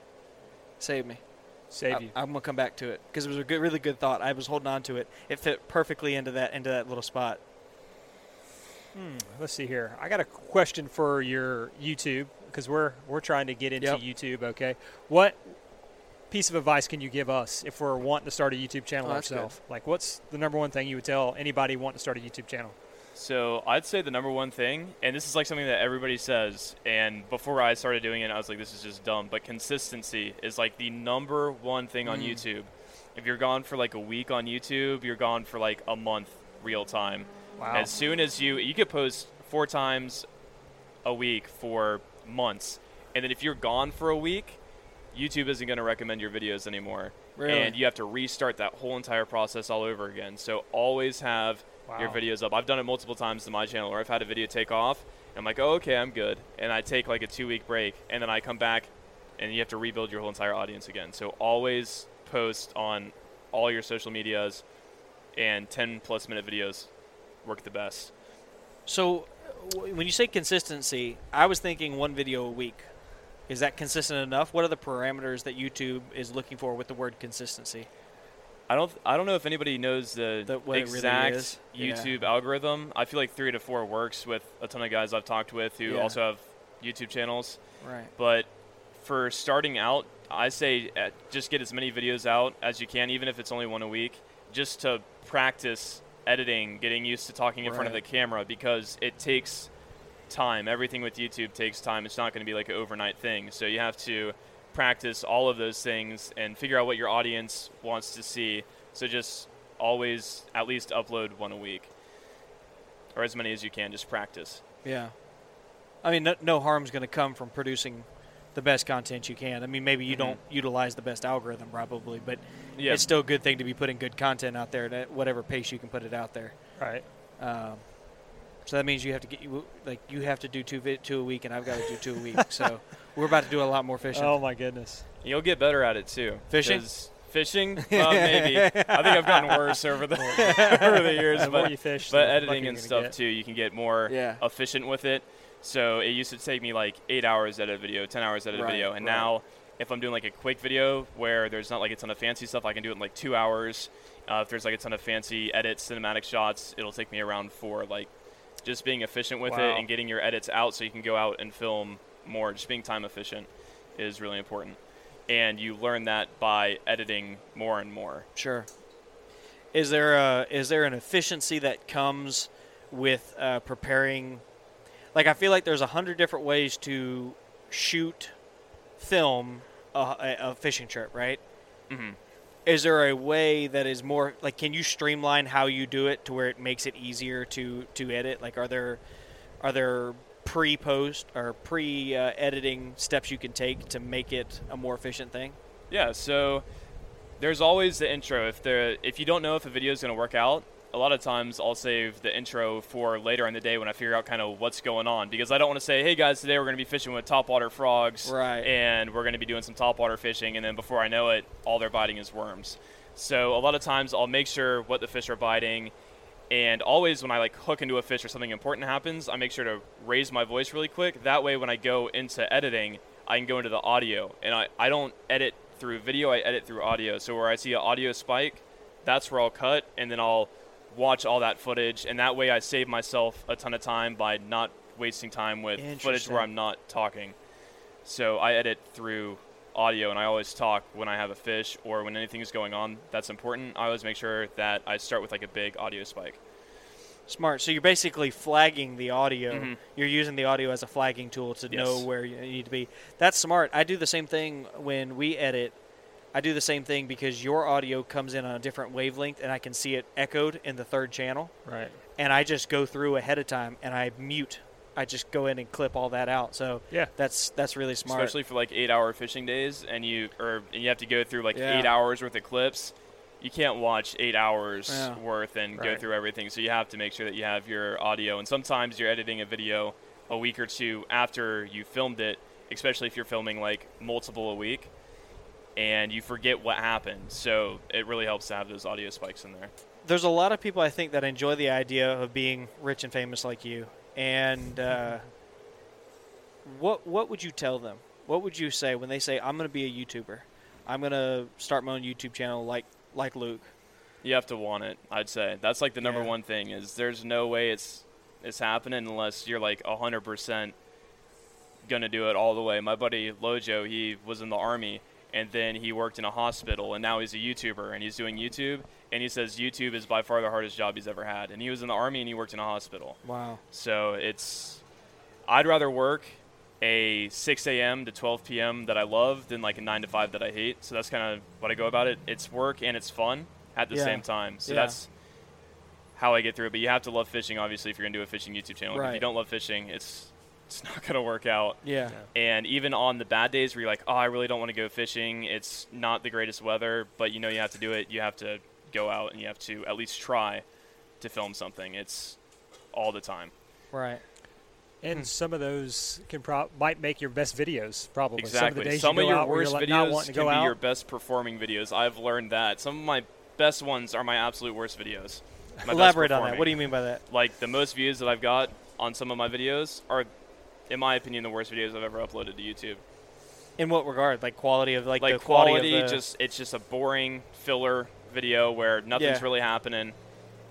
Saved me. Save I, you. I'm gonna come back to it because it was a good, really good thought. I was holding on to it. It fit perfectly into that into that little spot. Hmm, let's see here. I got a question for your YouTube because we're we're trying to get into Yep. YouTube. Okay, what piece of advice can you give us if we're wanting to start a YouTube channel Oh, ourselves? Like, what's the number one thing you would tell anybody wanting to start a YouTube channel? So I'd say the number one thing, and this is like something that everybody says, and before I started doing it, I was like, this is just dumb. But consistency is like the number one thing on Mm. YouTube. If you're gone for like a week on YouTube, you're gone for like a month real time. Wow. As soon as you you could post four times a week for months, and then if you're gone for a week, YouTube isn't going to recommend your videos anymore, Really? and you have to restart that whole entire process all over again. So always have your videos up. I've done it multiple times to my channel where I've had a video take off, and I'm like, oh, okay, I'm good, and I take like a two week break, and then I come back, and you have to rebuild your whole entire audience again. So always post on all your social medias, and 10 plus minute videos work the best. So, when you say consistency, I was thinking one video a week. Is that consistent enough? What are the parameters that YouTube is looking for with the word consistency? I don't. I don't know if anybody knows the, The- it really exact. Yeah. YouTube algorithm. I feel like three to four works with a ton of guys I've talked with who Yeah. also have YouTube channels. Right. But for starting out, I say uh, just get as many videos out as you can, even if it's only one a week, just to practice editing, getting used to talking in front of the camera because it takes time. Everything with YouTube takes time. It's not going to be like an overnight thing. So you have to practice all of those things and figure out what your audience wants to see. So just always at least upload one a week or as many as you can. Just practice. Yeah. I mean, no, no harm's going to come from producing the best content you can. I mean, maybe you Mhm. don't utilize the best algorithm, probably, but Yeah. it's still a good thing to be putting good content out there at whatever pace you can put it out there. Right. Um, so that means you have to get you like you have to do two vi- two a week, and I've got to do two a week. so we're about to do a lot more fishing. Oh my goodness. You'll get better at it too. Fishing? 'cause Fishing? Well, maybe. I think I've gotten worse over the over the years, The but you fish, but the editing and stuff get. too, you can get more Yeah. efficient with it. So it used to take me like eight hours at a video, ten hours at edit Right, a video, and right. now if I'm doing like a quick video where there's not like a ton of fancy stuff, I can do it in like two hours. Uh, if there's like a ton of fancy edits, cinematic shots, it'll take me around four. Like just being efficient with Wow. it and getting your edits out so you can go out and film more. Just being time efficient is really important, and you learn that by editing more and more. Sure. Is there a is there an efficiency that comes with uh, preparing? Like I feel like there's a hundred different ways to shoot, film a, a, a fishing trip, right? Mhm. Is there a way that is more like? Can you streamline how you do it to where it makes it easier to to edit? Like, are there are there pre post or pre uh, editing steps you can take to make it a more efficient thing? Yeah, so there's always the intro. If there if you don't know if a video is going to work out, a lot of times I'll save the intro for later in the day when I figure out kind of what's going on because I don't want to say, "Hey guys, today we're going to be fishing with topwater frogs, Right. and we're going to be doing some topwater fishing," and then before I know it, all they're biting is worms. So a lot of times I'll make sure what the fish are biting, and always when I like hook into a fish or something important happens, I make sure to raise my voice really quick. That way, when I go into editing, I can go into the audio, and I, I don't edit through video, I edit through audio. So where I see an audio spike, that's where I'll cut, and then I'll watch all that footage, and that way I save myself a ton of time by not wasting time with footage where I'm not talking. So I edit through audio, and I always talk when I have a fish or when anything is going on that's important. I always make sure that I start with like a big audio spike. Smart. So you're basically flagging the audio. Mhm. You're using the audio as a flagging tool to know where you need to be. That's smart. I do the same thing when we edit. I do the same thing because your audio comes in on a different wavelength and I can see it echoed in the third channel. Right. And I just go through ahead of time and I mute. I just go in and clip all that out. So Yeah. that's that's really smart. especially for like eight hour fishing days and you or and you have to go through like Yeah. eight hours worth of clips you can't watch eight hours Yeah. worth and go through everything so you have to make sure that you have your audio and sometimes you're editing a video a week or two after you filmed it especially if you're filming like multiple a week and you forget what happened so it really helps to have those audio spikes in there there's a lot of people I think that enjoy the idea of being rich and famous like you. And uh, what what would you tell them? What would you say when they say I'm going to be a YouTuber? I'm going to start my own YouTube channel like like Luke. you have to want it i'd say that's like the number Yeah. one thing is there's no way it's it's happening unless you're like 100% gonna do it all the way my buddy lojo he was in the army and then he worked in a hospital and now he's a youtuber and he's doing youtube and he says youtube is by far the hardest job he's ever had and he was in the army and he worked in a hospital Wow. so it's i'd rather work a 6 a.m. to 12 p.m. that I love than like a 9 to 5 that I hate. So that's kind of what I go about it. It's work and it's fun at the Yeah. same time. So Yeah. that's how I get through it. But you have to love fishing, obviously, if you're going to do a fishing YouTube channel. If you don't love fishing, it's it's not going to work out. Yeah. And even on the bad days where you're like, oh, I really don't want to go fishing, it's not the greatest weather, but you know you have to do it. You have to go out and you have to at least try to film something. It's all the time. Right. And hmm. some of those can pro- might make your best videos. Probably Exactly. Some of, the days Some you of your out worst like not videos to can go be out. your best performing videos. I've learned that. Some of my best ones are my absolute worst videos. My best Elaborate on that. What do you mean by that? Like the most views that I've got on some of my videos are, in my opinion, the worst videos I've ever uploaded to YouTube. In what regard? Like quality of like, Like, the quality, quality, the, just it's just a boring filler video where nothing's Yeah. really happening.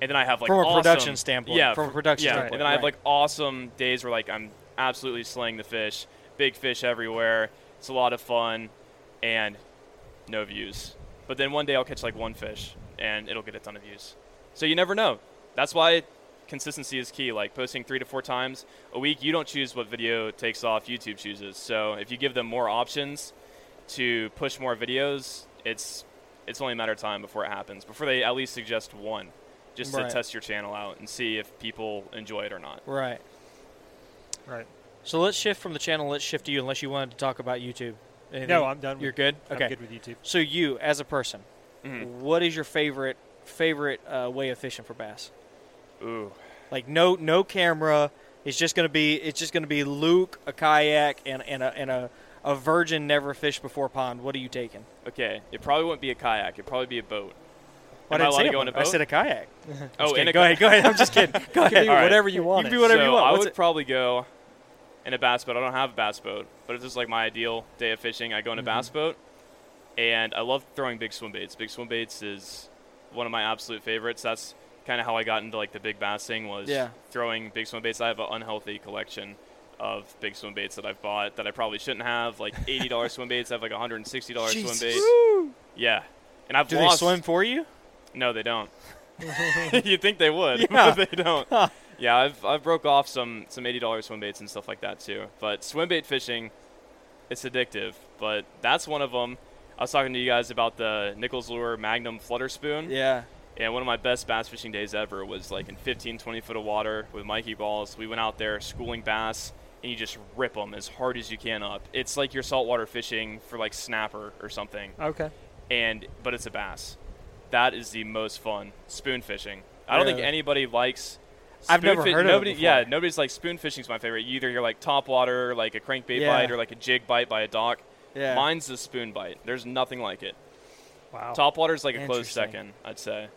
And then I have like From a awesome- production standpoint. Yeah, From a production yeah. standpoint, And then I have right. like awesome days where like I'm absolutely slaying the fish, big fish everywhere. It's a lot of fun, and no views. But then one day I'll catch like one fish, and it'll get a ton of views. So you never know. That's why consistency is key. Like posting three to four times a week, you don't choose what video takes off. YouTube chooses. So if you give them more options to push more videos, it's it's only a matter of time before it happens. Before they at least suggest one, just Right. to test your channel out and see if people enjoy it or not. Right. right. So let's shift from the channel. Let's shift to you, unless you wanted to talk about YouTube. Anything? No, I'm done. You're with, good. I'm Okay. good with YouTube. So you, as a person, Mhm. what is your favorite favorite uh, way of fishing for bass? Ooh. Like no no camera. It's just gonna be it's just gonna be Luke, a kayak, and and a and a, a virgin never fished before pond. What are you taking? Okay. It probably wouldn't be a kayak. It'd probably be a boat. I Am I didn't allowed to go in a boat. I said a kayak. oh, a go ahead. Go ahead. I'm just kidding. Go ahead. Right. whatever you You want. can be whatever so you want. I would it- probably go in a bass boat. I don't have a bass boat, but if this is like my ideal day of fishing, I go in a Mm-hmm. bass boat. And I love throwing big swim baits. Big swim baits is one of my absolute favorites. That's kind of how I got into like the big bass thing was Yeah. throwing big swim baits. I have an unhealthy collection of big swim baits that I've bought that I probably shouldn't have. Like eighty dollars swim baits. I have like hundred and sixty dollars swim Jesus. baits. Yeah, and I've Do they lost. swim for you? No, they don't. You'd think they would, Yeah. but they don't. yeah, I've I've broke off some some eighty dollars swim baits and stuff like that too. But swim bait fishing, it's addictive. But that's one of them. I was talking to you guys about the Nichols Lure Magnum Flutter Spoon. Yeah. And one of my best bass fishing days ever was like in 15, 20 foot of water with Mikey Balzz. We went out there schooling bass, and you just rip them as hard as you can up. It's like you're saltwater fishing for like snapper or something Okay. and but it's a bass. That is the most fun spoon fishing. I don't think anybody likes. I've spoon never fi- heard of it nobody, Yeah, nobody's like spoon fishing's my favorite. Either you're like top water, like a crankbait Yeah. bite, or like a jig bite by a dock. Yeah. Mine's the spoon bite. There's nothing like it. Wow. Top water's like a close second, I'd say.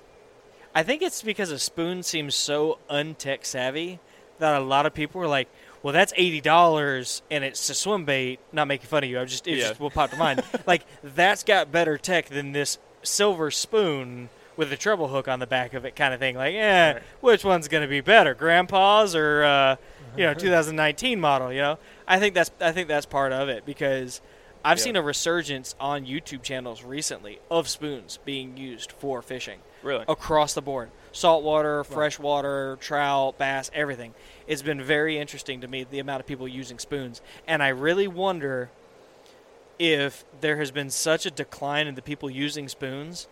I think it's because a spoon seems so untech savvy that a lot of people are like, "Well, that's eighty dollars and it's a swim bait." Not making fun of you. I just it Yeah. just will pop to mind. like that's got better tech than this silver spoon with a treble hook on the back of it, kind of thing. Like, eh, Right. which one's gonna be better, Grandpa's or uh, you know 2019 model? You know, I think that's I think that's part of it because. I've Yeah. seen a resurgence on YouTube channels recently of spoons being used for fishing Really. across the board saltwater, freshwater, trout, bass, everything. It's been very interesting to me the amount of people using spoons. And I really wonder if there has been such a decline in the people using spoons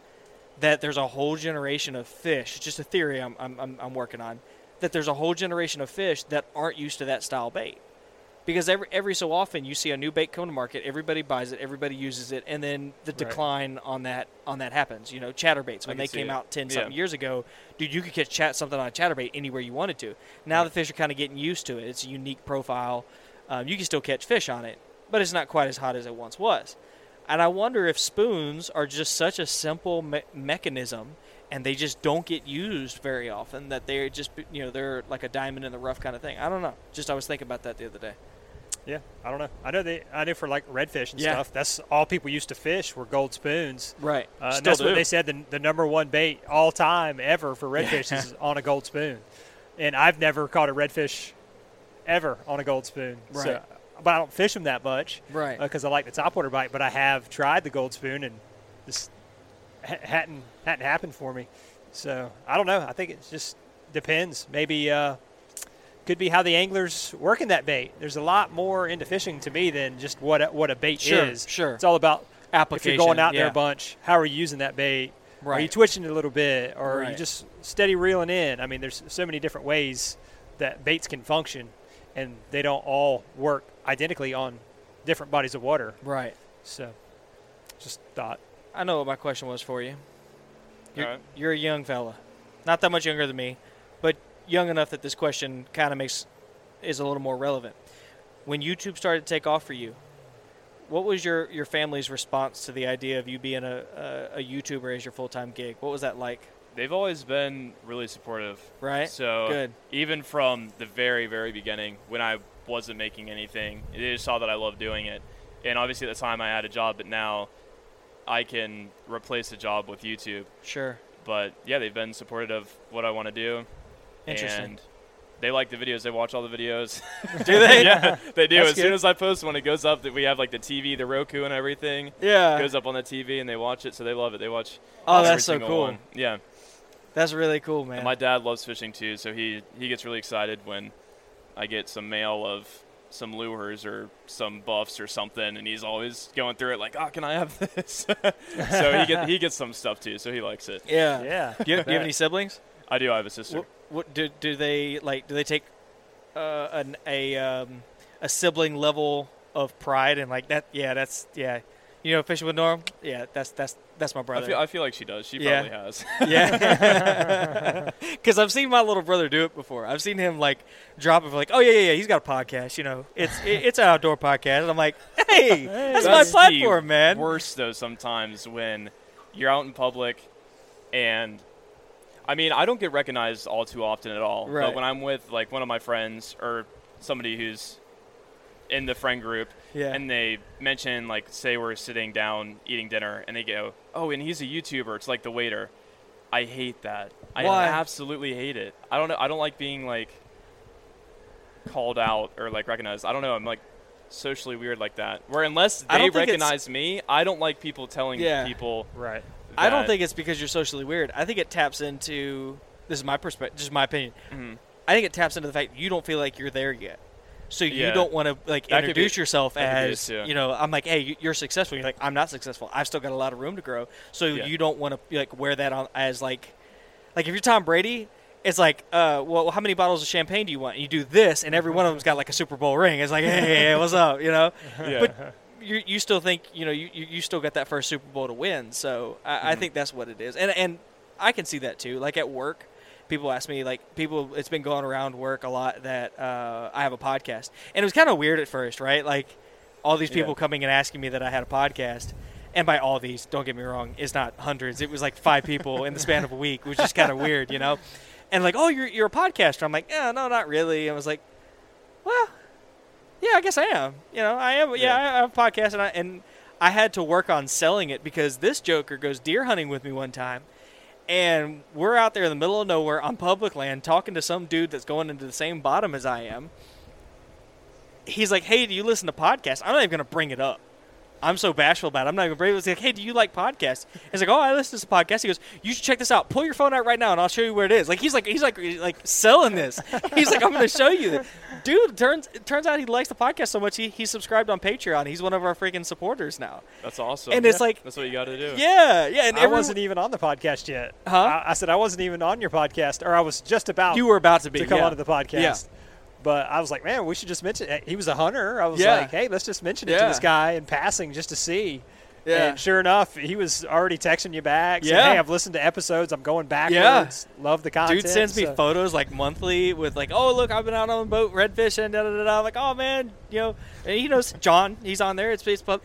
that there's a whole generation of fish. It's just a theory I'm, I'm, I'm, I'm working on. That there's a whole generation of fish that aren't used to that style bait. Because every every so often you see a new bait come to market, everybody buys it, everybody uses it, and then the Right. decline on that on that happens. You know, chatterbaits when they came it. out ten Yeah. something years ago, dude, you could catch chat something on a chatterbait anywhere you wanted to. Now the fish are kind of getting used to it. It's a unique profile. Um, you can still catch fish on it, but it's not quite as hot as it once was. And I wonder if spoons are just such a simple me- mechanism, and they just don't get used very often. That they're just you know they're like a diamond in the rough kind of thing. I don't know. Just I was thinking about that the other day. Yeah, I don't know. I know they. I know for like redfish and Yeah. stuff. That's all people used to fish were gold spoons. Right. Uh, Still that's do. what they said. The, the number one bait all time ever for redfish is on a gold spoon, and I've never caught a redfish ever on a gold spoon. Right. So, but I don't fish them that much Right. because I like the topwater bite. But I have tried the gold spoon, and this ha- hadn't hadn't happened for me. So I don't know. I think it just depends. Maybe uh, could be how the anglers working that bait. There's a lot more into fishing to me than just what a, what a bait Sure, is. sure. It's all about Application. if you're going out there a bunch, how are you using that bait? Are you twitching it a little bit, or are you just steady reeling in? I mean, there's so many different ways that baits can function, and they don't all work identically on different bodies of water. Right. So, just thought. I know what my question was for you. You're, Alright. you're a young fella, not that much younger than me, but young enough that this question kind of makes is a little more relevant. When YouTube started to take off for you, what was your, your family's response to the idea of you being a, a, a YouTuber as your full time gig? What was that like? They've always been really supportive. Right. So Good. even from the very, very beginning, when I wasn't making anything, they just saw that I loved doing it. And obviously at the time I had a job, but now I can replace a job with YouTube. Sure. But yeah, they've been supportive of what I want to do. Interesting. And they like the videos. They watch all the videos. Do they? yeah, they do. That's as soon as I post one, it goes up that we have like the TV, the Roku, and everything. Yeah. It goes up on the TV, and they watch it, so they love it. They watch. Oh, every that's so cool. one. Yeah. That's really cool, man. And my dad loves fishing too, so he he gets really excited when I get some mail of some lures or some buffs or something, and he's always going through it like, "Oh, can I have this?" so he get he gets some stuff too, so he likes it. yeah. Yeah. Do you, do you have any siblings? I do. I have a sister. What, do do they like? Do they take uh, an, a um, a sibling level of pride and like that? Yeah, that's yeah. You know, fishing with Norm. Yeah, that's that's that's my I brother. feel, I feel like she does. She Yeah. probably has. Yeah, because I've seen my little brother do it before. I've seen him like drop it like, oh yeah, yeah, yeah. He's got a podcast. You know, it's it, it's an outdoor podcast. And I'm like, hey, that's, my platform, man. Worse though, sometimes when you're out in public, and I mean, I don't get recognized all too often at all. Right. But when I'm with like one of my friends or somebody who's in the friend group, Yeah. and they mention like, say we're sitting down eating dinner, and they go, "Oh, and he's a YouTuber." It's like the waiter. I hate that. Why? I absolutely hate it. I don't know. I don't like being like called out or like recognized. I don't know. I'm like socially weird like that. Where unless they don't think it's- recognize me, I don't like people telling Yeah. people. Right. I don't think it's because you're socially weird. I think it taps into this is my perspective, just my opinion. Mhm. I think it taps into the fact you don't feel like you're there yet. So you Yeah. don't want to like That introduce be- yourself that could be as you know. I'm like, hey, you- you're successful. You're like, I'm not successful. I've still got a lot of room to grow. So Yeah. you don't want to like wear that on as like, like if you're Tom Brady, it's like, uh, well, how many bottles of champagne do you want? And you do this, and every one of them's got like a Super Bowl ring. It's like, hey, what's up? You know. Yeah. But you you still think you know you, you still got that first Super Bowl to win. So I, I think that's what it is, and and I can see that too. Like at work, people ask me like people. It's been going around work a lot that uh, I have a podcast, and it was kind of weird at first, right? Like all these people Yeah. coming and asking me that I had a podcast. And by all these, don't get me wrong, it's not hundreds. It was like five people in the span of a week, which is kind of weird, you know. And like, oh, you're you're a podcaster. I'm like, yeah, no, not really. I was like, well, yeah, I guess I am. You know, I am. Yeah, Yeah. I have a podcast, and I and I had to work on selling it because this joker goes deer hunting with me one time, and we're out there in the middle of nowhere on public land talking to some dude that's going into the same bottom as I am. He's like, "Hey, do you listen to podcasts?" I'm not even gonna bring it up. I'm so bashful about it. I'm not even brave. It's like, hey, do you like podcasts? He's like, oh, I listen to some podcasts. He goes, you should check this out. Pull your phone out right now, and I'll show you where it is. Like he's like he's like like selling this. He's like, I'm going to show you. Dude, turns it turns out he likes the podcast so much he he subscribed on Patreon. He's one of our freaking supporters now. That's awesome. And it's like, that's what you got to do. yeah, yeah. And I everyone- wasn't even on the podcast yet. Huh? I, I said I wasn't even on your podcast, or I was just about You were about to be to come yeah. onto the podcast. Yeah. But I was like, man, we should just mention. He was a hunter. I was Yeah. like, hey, let's just mention it Yeah. to this guy in passing just to see. Yeah. And sure enough, he was already texting you back. saying, Yeah. Hey, I've listened to episodes. I'm going back. backwards. Love the content. Dude sends me photos like monthly with like, oh look, I've been out on the boat redfish and da da da da. I'm like, oh man, you know, and he knows John. He's on there. It's Facebook.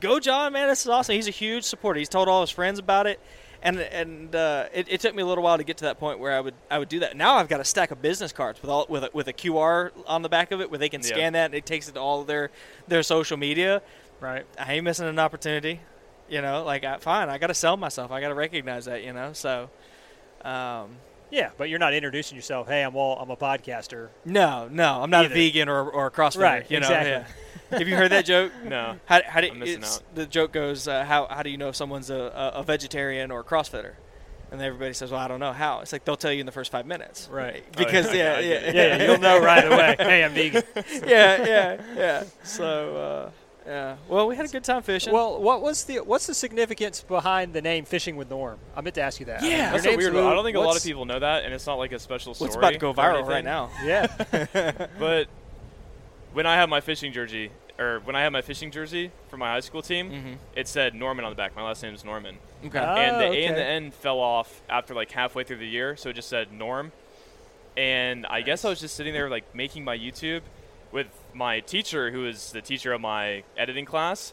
Go John, man. This is awesome. He's a huge supporter. He's told all his friends about it, and and uh, it, it took me a little while to get to that point where I would I would do that. Now I've got a stack of business cards with all with a, with a QR on the back of it where they can Yeah. scan that and it takes it to all of their their social media. Right. I ain't missing an opportunity. You know, like I, fine, I got to sell myself. I got to recognize that. You know, so. Um, Yeah, but you're not introducing yourself. Hey, I'm Walt. I'm a podcaster. No, no, I'm not Either. a vegan or, or a CrossFitter. Right, You know, exactly. yeah. Have you heard that joke? No. How, how do, I'm missing out. The joke goes, uh, how, how do you know if someone's a, a, a vegetarian or a CrossFitter? And everybody says, well, I don't know how. It's like they'll tell you in the first five minutes. Right. Because, Oh, yeah, yeah, I yeah, yeah. Yeah, you'll know right away. hey, I'm vegan. yeah, yeah, yeah. So, uh, yeah. Well, we had a good time fishing. Well, what was the what's the significance behind the name Fishing with Norm? I meant to ask you that. Yeah. That's a weird Lou. one. I don't think a lot of people know that, and it's not like a special story. what's about to go or viral right now? Yeah. But when I had my fishing jersey, or when I had my fishing jersey for my high school team, Mhm. it said Norman on the back. My last name is Norman. Okay. Ah. and the Oh, A and the okay. N fell off after like halfway through the year, so it just said Norm. And I guess I was just sitting there like making my YouTube with my teacher, who was the teacher of my editing class.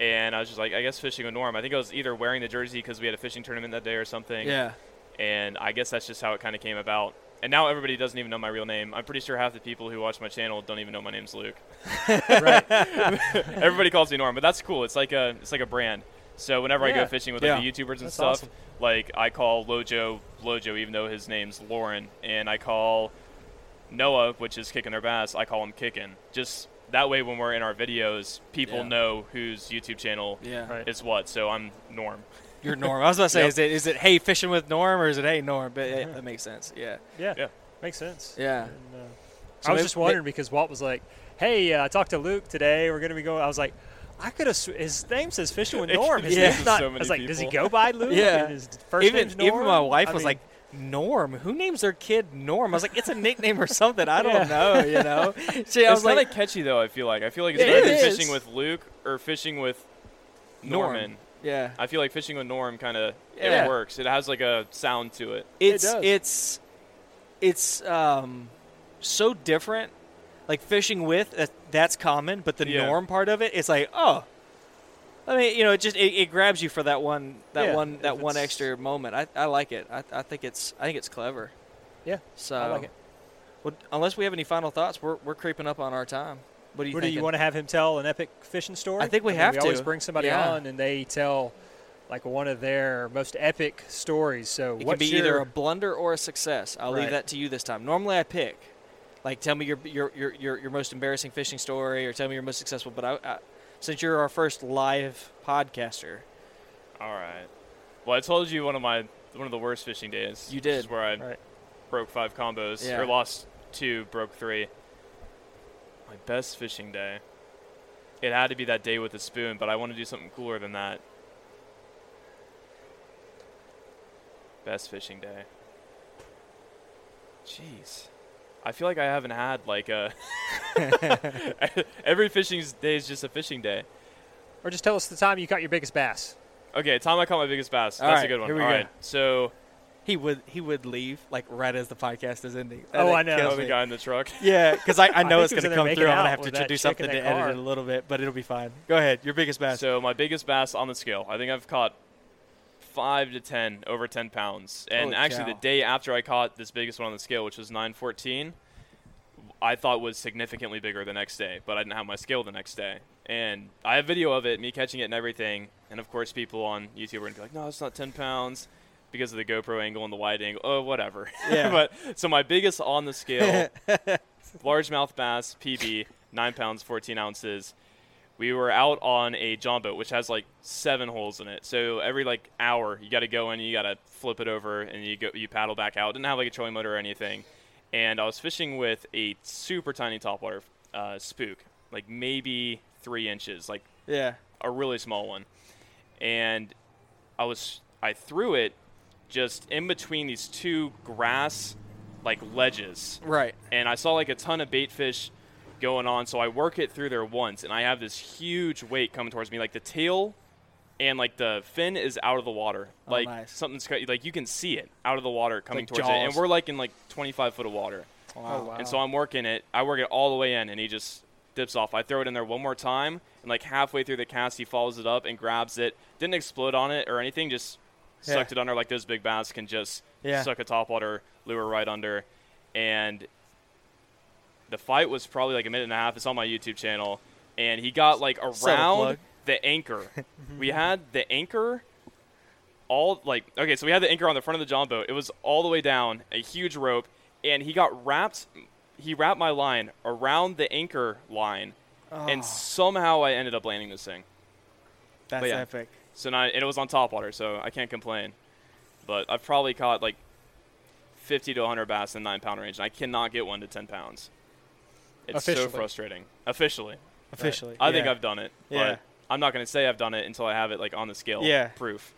And I was just like, I guess fishing with Norm. I think I was either wearing the jersey because we had a fishing tournament that day or something. yeah. And I guess that's just how it kind of came about. And now everybody doesn't even know my real name. I'm pretty sure half the people who watch my channel don't even know my name's Luke. right. Everybody calls me Norm, but that's cool. It's like a it's like a brand. So whenever I go fishing with like the YouTubers and That's stuff, awesome. like I call Lojo Lojo, even though his name's Lauren, and I call Noah, which is kicking their bass, I call him Kicking. Just that way, when we're in our videos, people Yeah. know whose YouTube channel Yeah. Right. is what. So I'm Norm. You're Norm. I was about to say, Yep. is it is it hey fishing with Norm or is it hey Norm? But yeah, that makes sense. Yeah. Yeah. Yeah. Makes sense. Yeah. And, uh, So I was may- just wondering because Walt was like, "Hey, uh, I talked to Luke today. We're gonna be going." I was like, "I could have." Sw- his name says Fishing with Norm. His Yeah. name's not. So I was like, "Does he go by Luke?" Yeah. His first even name's Norm. even my wife I was mean, like, Norm. Who names their kid Norm? I was like, it's a nickname or something. I don't Yeah. know. You know. See, I it's was kind like, of catchy though. I feel like I feel like it's It better than fishing with Luke or fishing with Norm. Norman. Yeah. I feel like fishing with Norm kind of Yeah. it works. It has like a sound to it. It's does. it's it's um so different. Like fishing with that, that's common, but the Yeah. norm part of it, it's like oh. I mean, you know, it just it, it grabs you for that one that Yeah, one that one extra moment. I, I like it. I, I think it's I think it's clever. Yeah, So I like it. Well, unless we have any final thoughts, we're we're creeping up on our time. What do you What do you want to have him tell an epic fishing story? I think we mean, have we always to. bring somebody Yeah. on and they tell like one of their most epic stories. So It can be either a blunder or a success. I'll leave that to you this time. Normally, I pick, like, tell me your your your your, your most embarrassing fishing story, or tell me your most successful. But I, I, since you're our first live podcaster, All right. Well, I told you one of my one of the worst fishing days. You did. is where I Right. broke five combos Yeah. or lost two, broke three. My best fishing day. It had to be that day with the spoon, but I want to do something cooler than that. Best fishing day. Jeez. I feel like I haven't had like a every fishing day is just a fishing day. or just tell us the time you caught your biggest bass. Okay, time I caught my biggest bass. All That's right, a good one. here we All go. right, so he would he would leave like right as the podcast is ending. Oh, That I know. oh, the guy in the truck. Yeah, because I, I know think it's going to come through. I'm going to have to that do something to that edit it a little bit, but it'll be fine. Go ahead. Your biggest bass. So my biggest bass on the scale, I think I've caught five to ten, over ten pounds. And Holy actually, cow. the day after I caught this biggest one on the scale, which was 914, I thought was significantly bigger the next day, but I didn't have my scale the next day. And I have video of it, me catching it and everything. And of course, people on YouTube were gonna be like, "No, it's not 10 pounds." Because of the GoPro angle and the wide angle, oh whatever. Yeah. but so my biggest on the scale, largemouth bass, PB, nine pounds, 14 ounces we were out on a john boat which has like seven holes in it. So every like hour you got to go in you got to flip it over and you go you paddle back out. Didn't have like a trolling motor or anything. And i was fishing with a super tiny topwater uh, spook like maybe three inches like yeah. a really small one. And i was i threw it just in between these two grass like ledges. Right. and I saw like a ton of bait fish going on. So I work it through there once, and I have this huge weight coming towards me. Like the tail and like the fin is out of the water. Oh, Like nice. something's cut- like you can see it out of the water coming Like towards it, and we're like in like 25 foot of water. Wow. Oh, wow. And so I'm working it. I work it all the way in, and he just dips off. I throw it in there one more time, and like halfway through the cast, he follows it up and grabs it. Didn't explode on it or anything. Just Yeah. sucked it under like those big bass can just Yeah. suck a topwater lure right under. And the fight was probably like a minute and a half. It's on my YouTube channel, and he got like around the anchor. we had the anchor all like okay, so we had the anchor on the front of the John boat. It was all the way down, a huge rope, and he got wrapped. He wrapped my line around the anchor line, Oh, and ah. somehow I ended up landing this thing. that's yeah. epic. So now, and it was on top water, so I can't complain. But I've probably caught like 50 to 100 bass in the nine pound range, and I cannot get one to 10 pounds. It's so frustrating. Officially, Officially. I think. I've done it. Yeah. But I'm not going to say I've done it until I have it like on the scale. Yeah. Proof.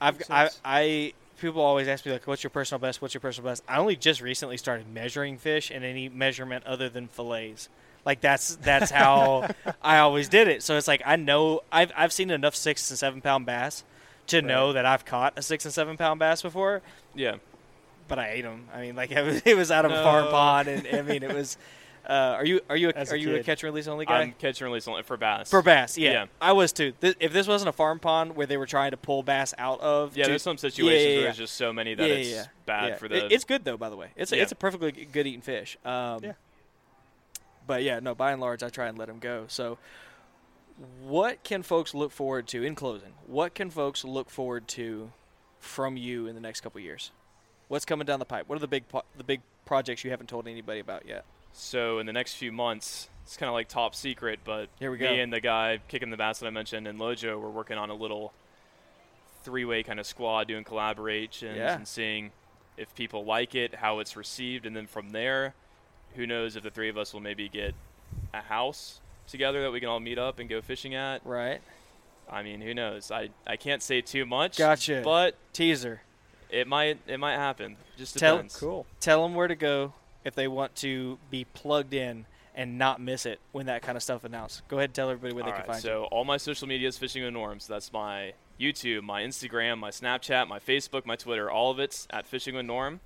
I've I. I people always ask me like, "What's your personal best? What's your personal best?" I only just recently started measuring fish in any measurement other than fillets. Like that's that's how I always did it. So it's like I know I've I've seen enough six and seven pound bass to know that I've caught a six and seven pound bass before, Yeah. but I ate them. I mean, like it was, it was out of a farm pond, and I mean it was. Uh, are you are you a, As a are you a kid. catch and release only guy? I'm catch and release only for bass. For bass, yeah. Yeah. I was too. Th- if this wasn't a farm pond where they were trying to pull bass out of, Yeah, to- there's some situations yeah, where yeah. there's just so many that yeah, it's yeah, bad yeah. for It- the. it's good though, by the way. It's a, Yeah. it's a perfectly g- good eating fish. Um, Yeah. But yeah, no. By and large, I try and let them go. So, what can folks look forward to in closing? What can folks look forward to from you in the next couple years? What's coming down the pipe? What are the big po- the big projects you haven't told anybody about yet? So in the next few months, it's kind of like top secret, but Here we me go. and the guy kicking the bass that I mentioned and Lojo, we're working on a little three-way kind of squad doing collaborations Yeah. and seeing if people like it, how it's received, and then from there, who knows if the three of us will maybe get a house together that we can all meet up and go fishing at. Right. I mean, who knows? I, I can't say too much. Gotcha. But Teaser. it might it might happen. Just Tell- depends. Cool. Tell them where to go if they want to be plugged in and not miss it when that kind of stuff announced. Go ahead and tell everybody where they All can right, find you. so all my social media is fishing with norms. That's my YouTube, my Instagram, my Snapchat, my Facebook, my Twitter. All of it's at fishing with norm.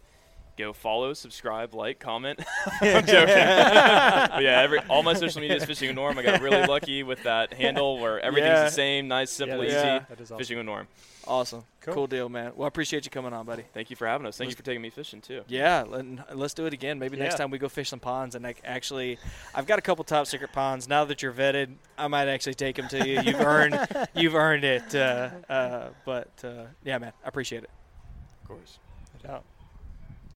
Go follow, subscribe, like, comment. I'm joking. but yeah, every all my social media is fishing with norm. I got really lucky with that handle where everything's Yeah. the same, nice, simple, that easy. is- that is awesome. Fishing with norm. Awesome. Cool. Cool. deal, man. Well, I appreciate you coming on, buddy. Thank you for having us. Thank you for taking me fishing too. Yeah, let, let's do it again. Maybe next time we go fish some ponds. And like, actually, I've got a couple top secret ponds. Now that you're vetted, I might actually take them to you. You've earned, you've earned it. Uh, uh, but uh, yeah, man, I appreciate it. Of course. No doubt.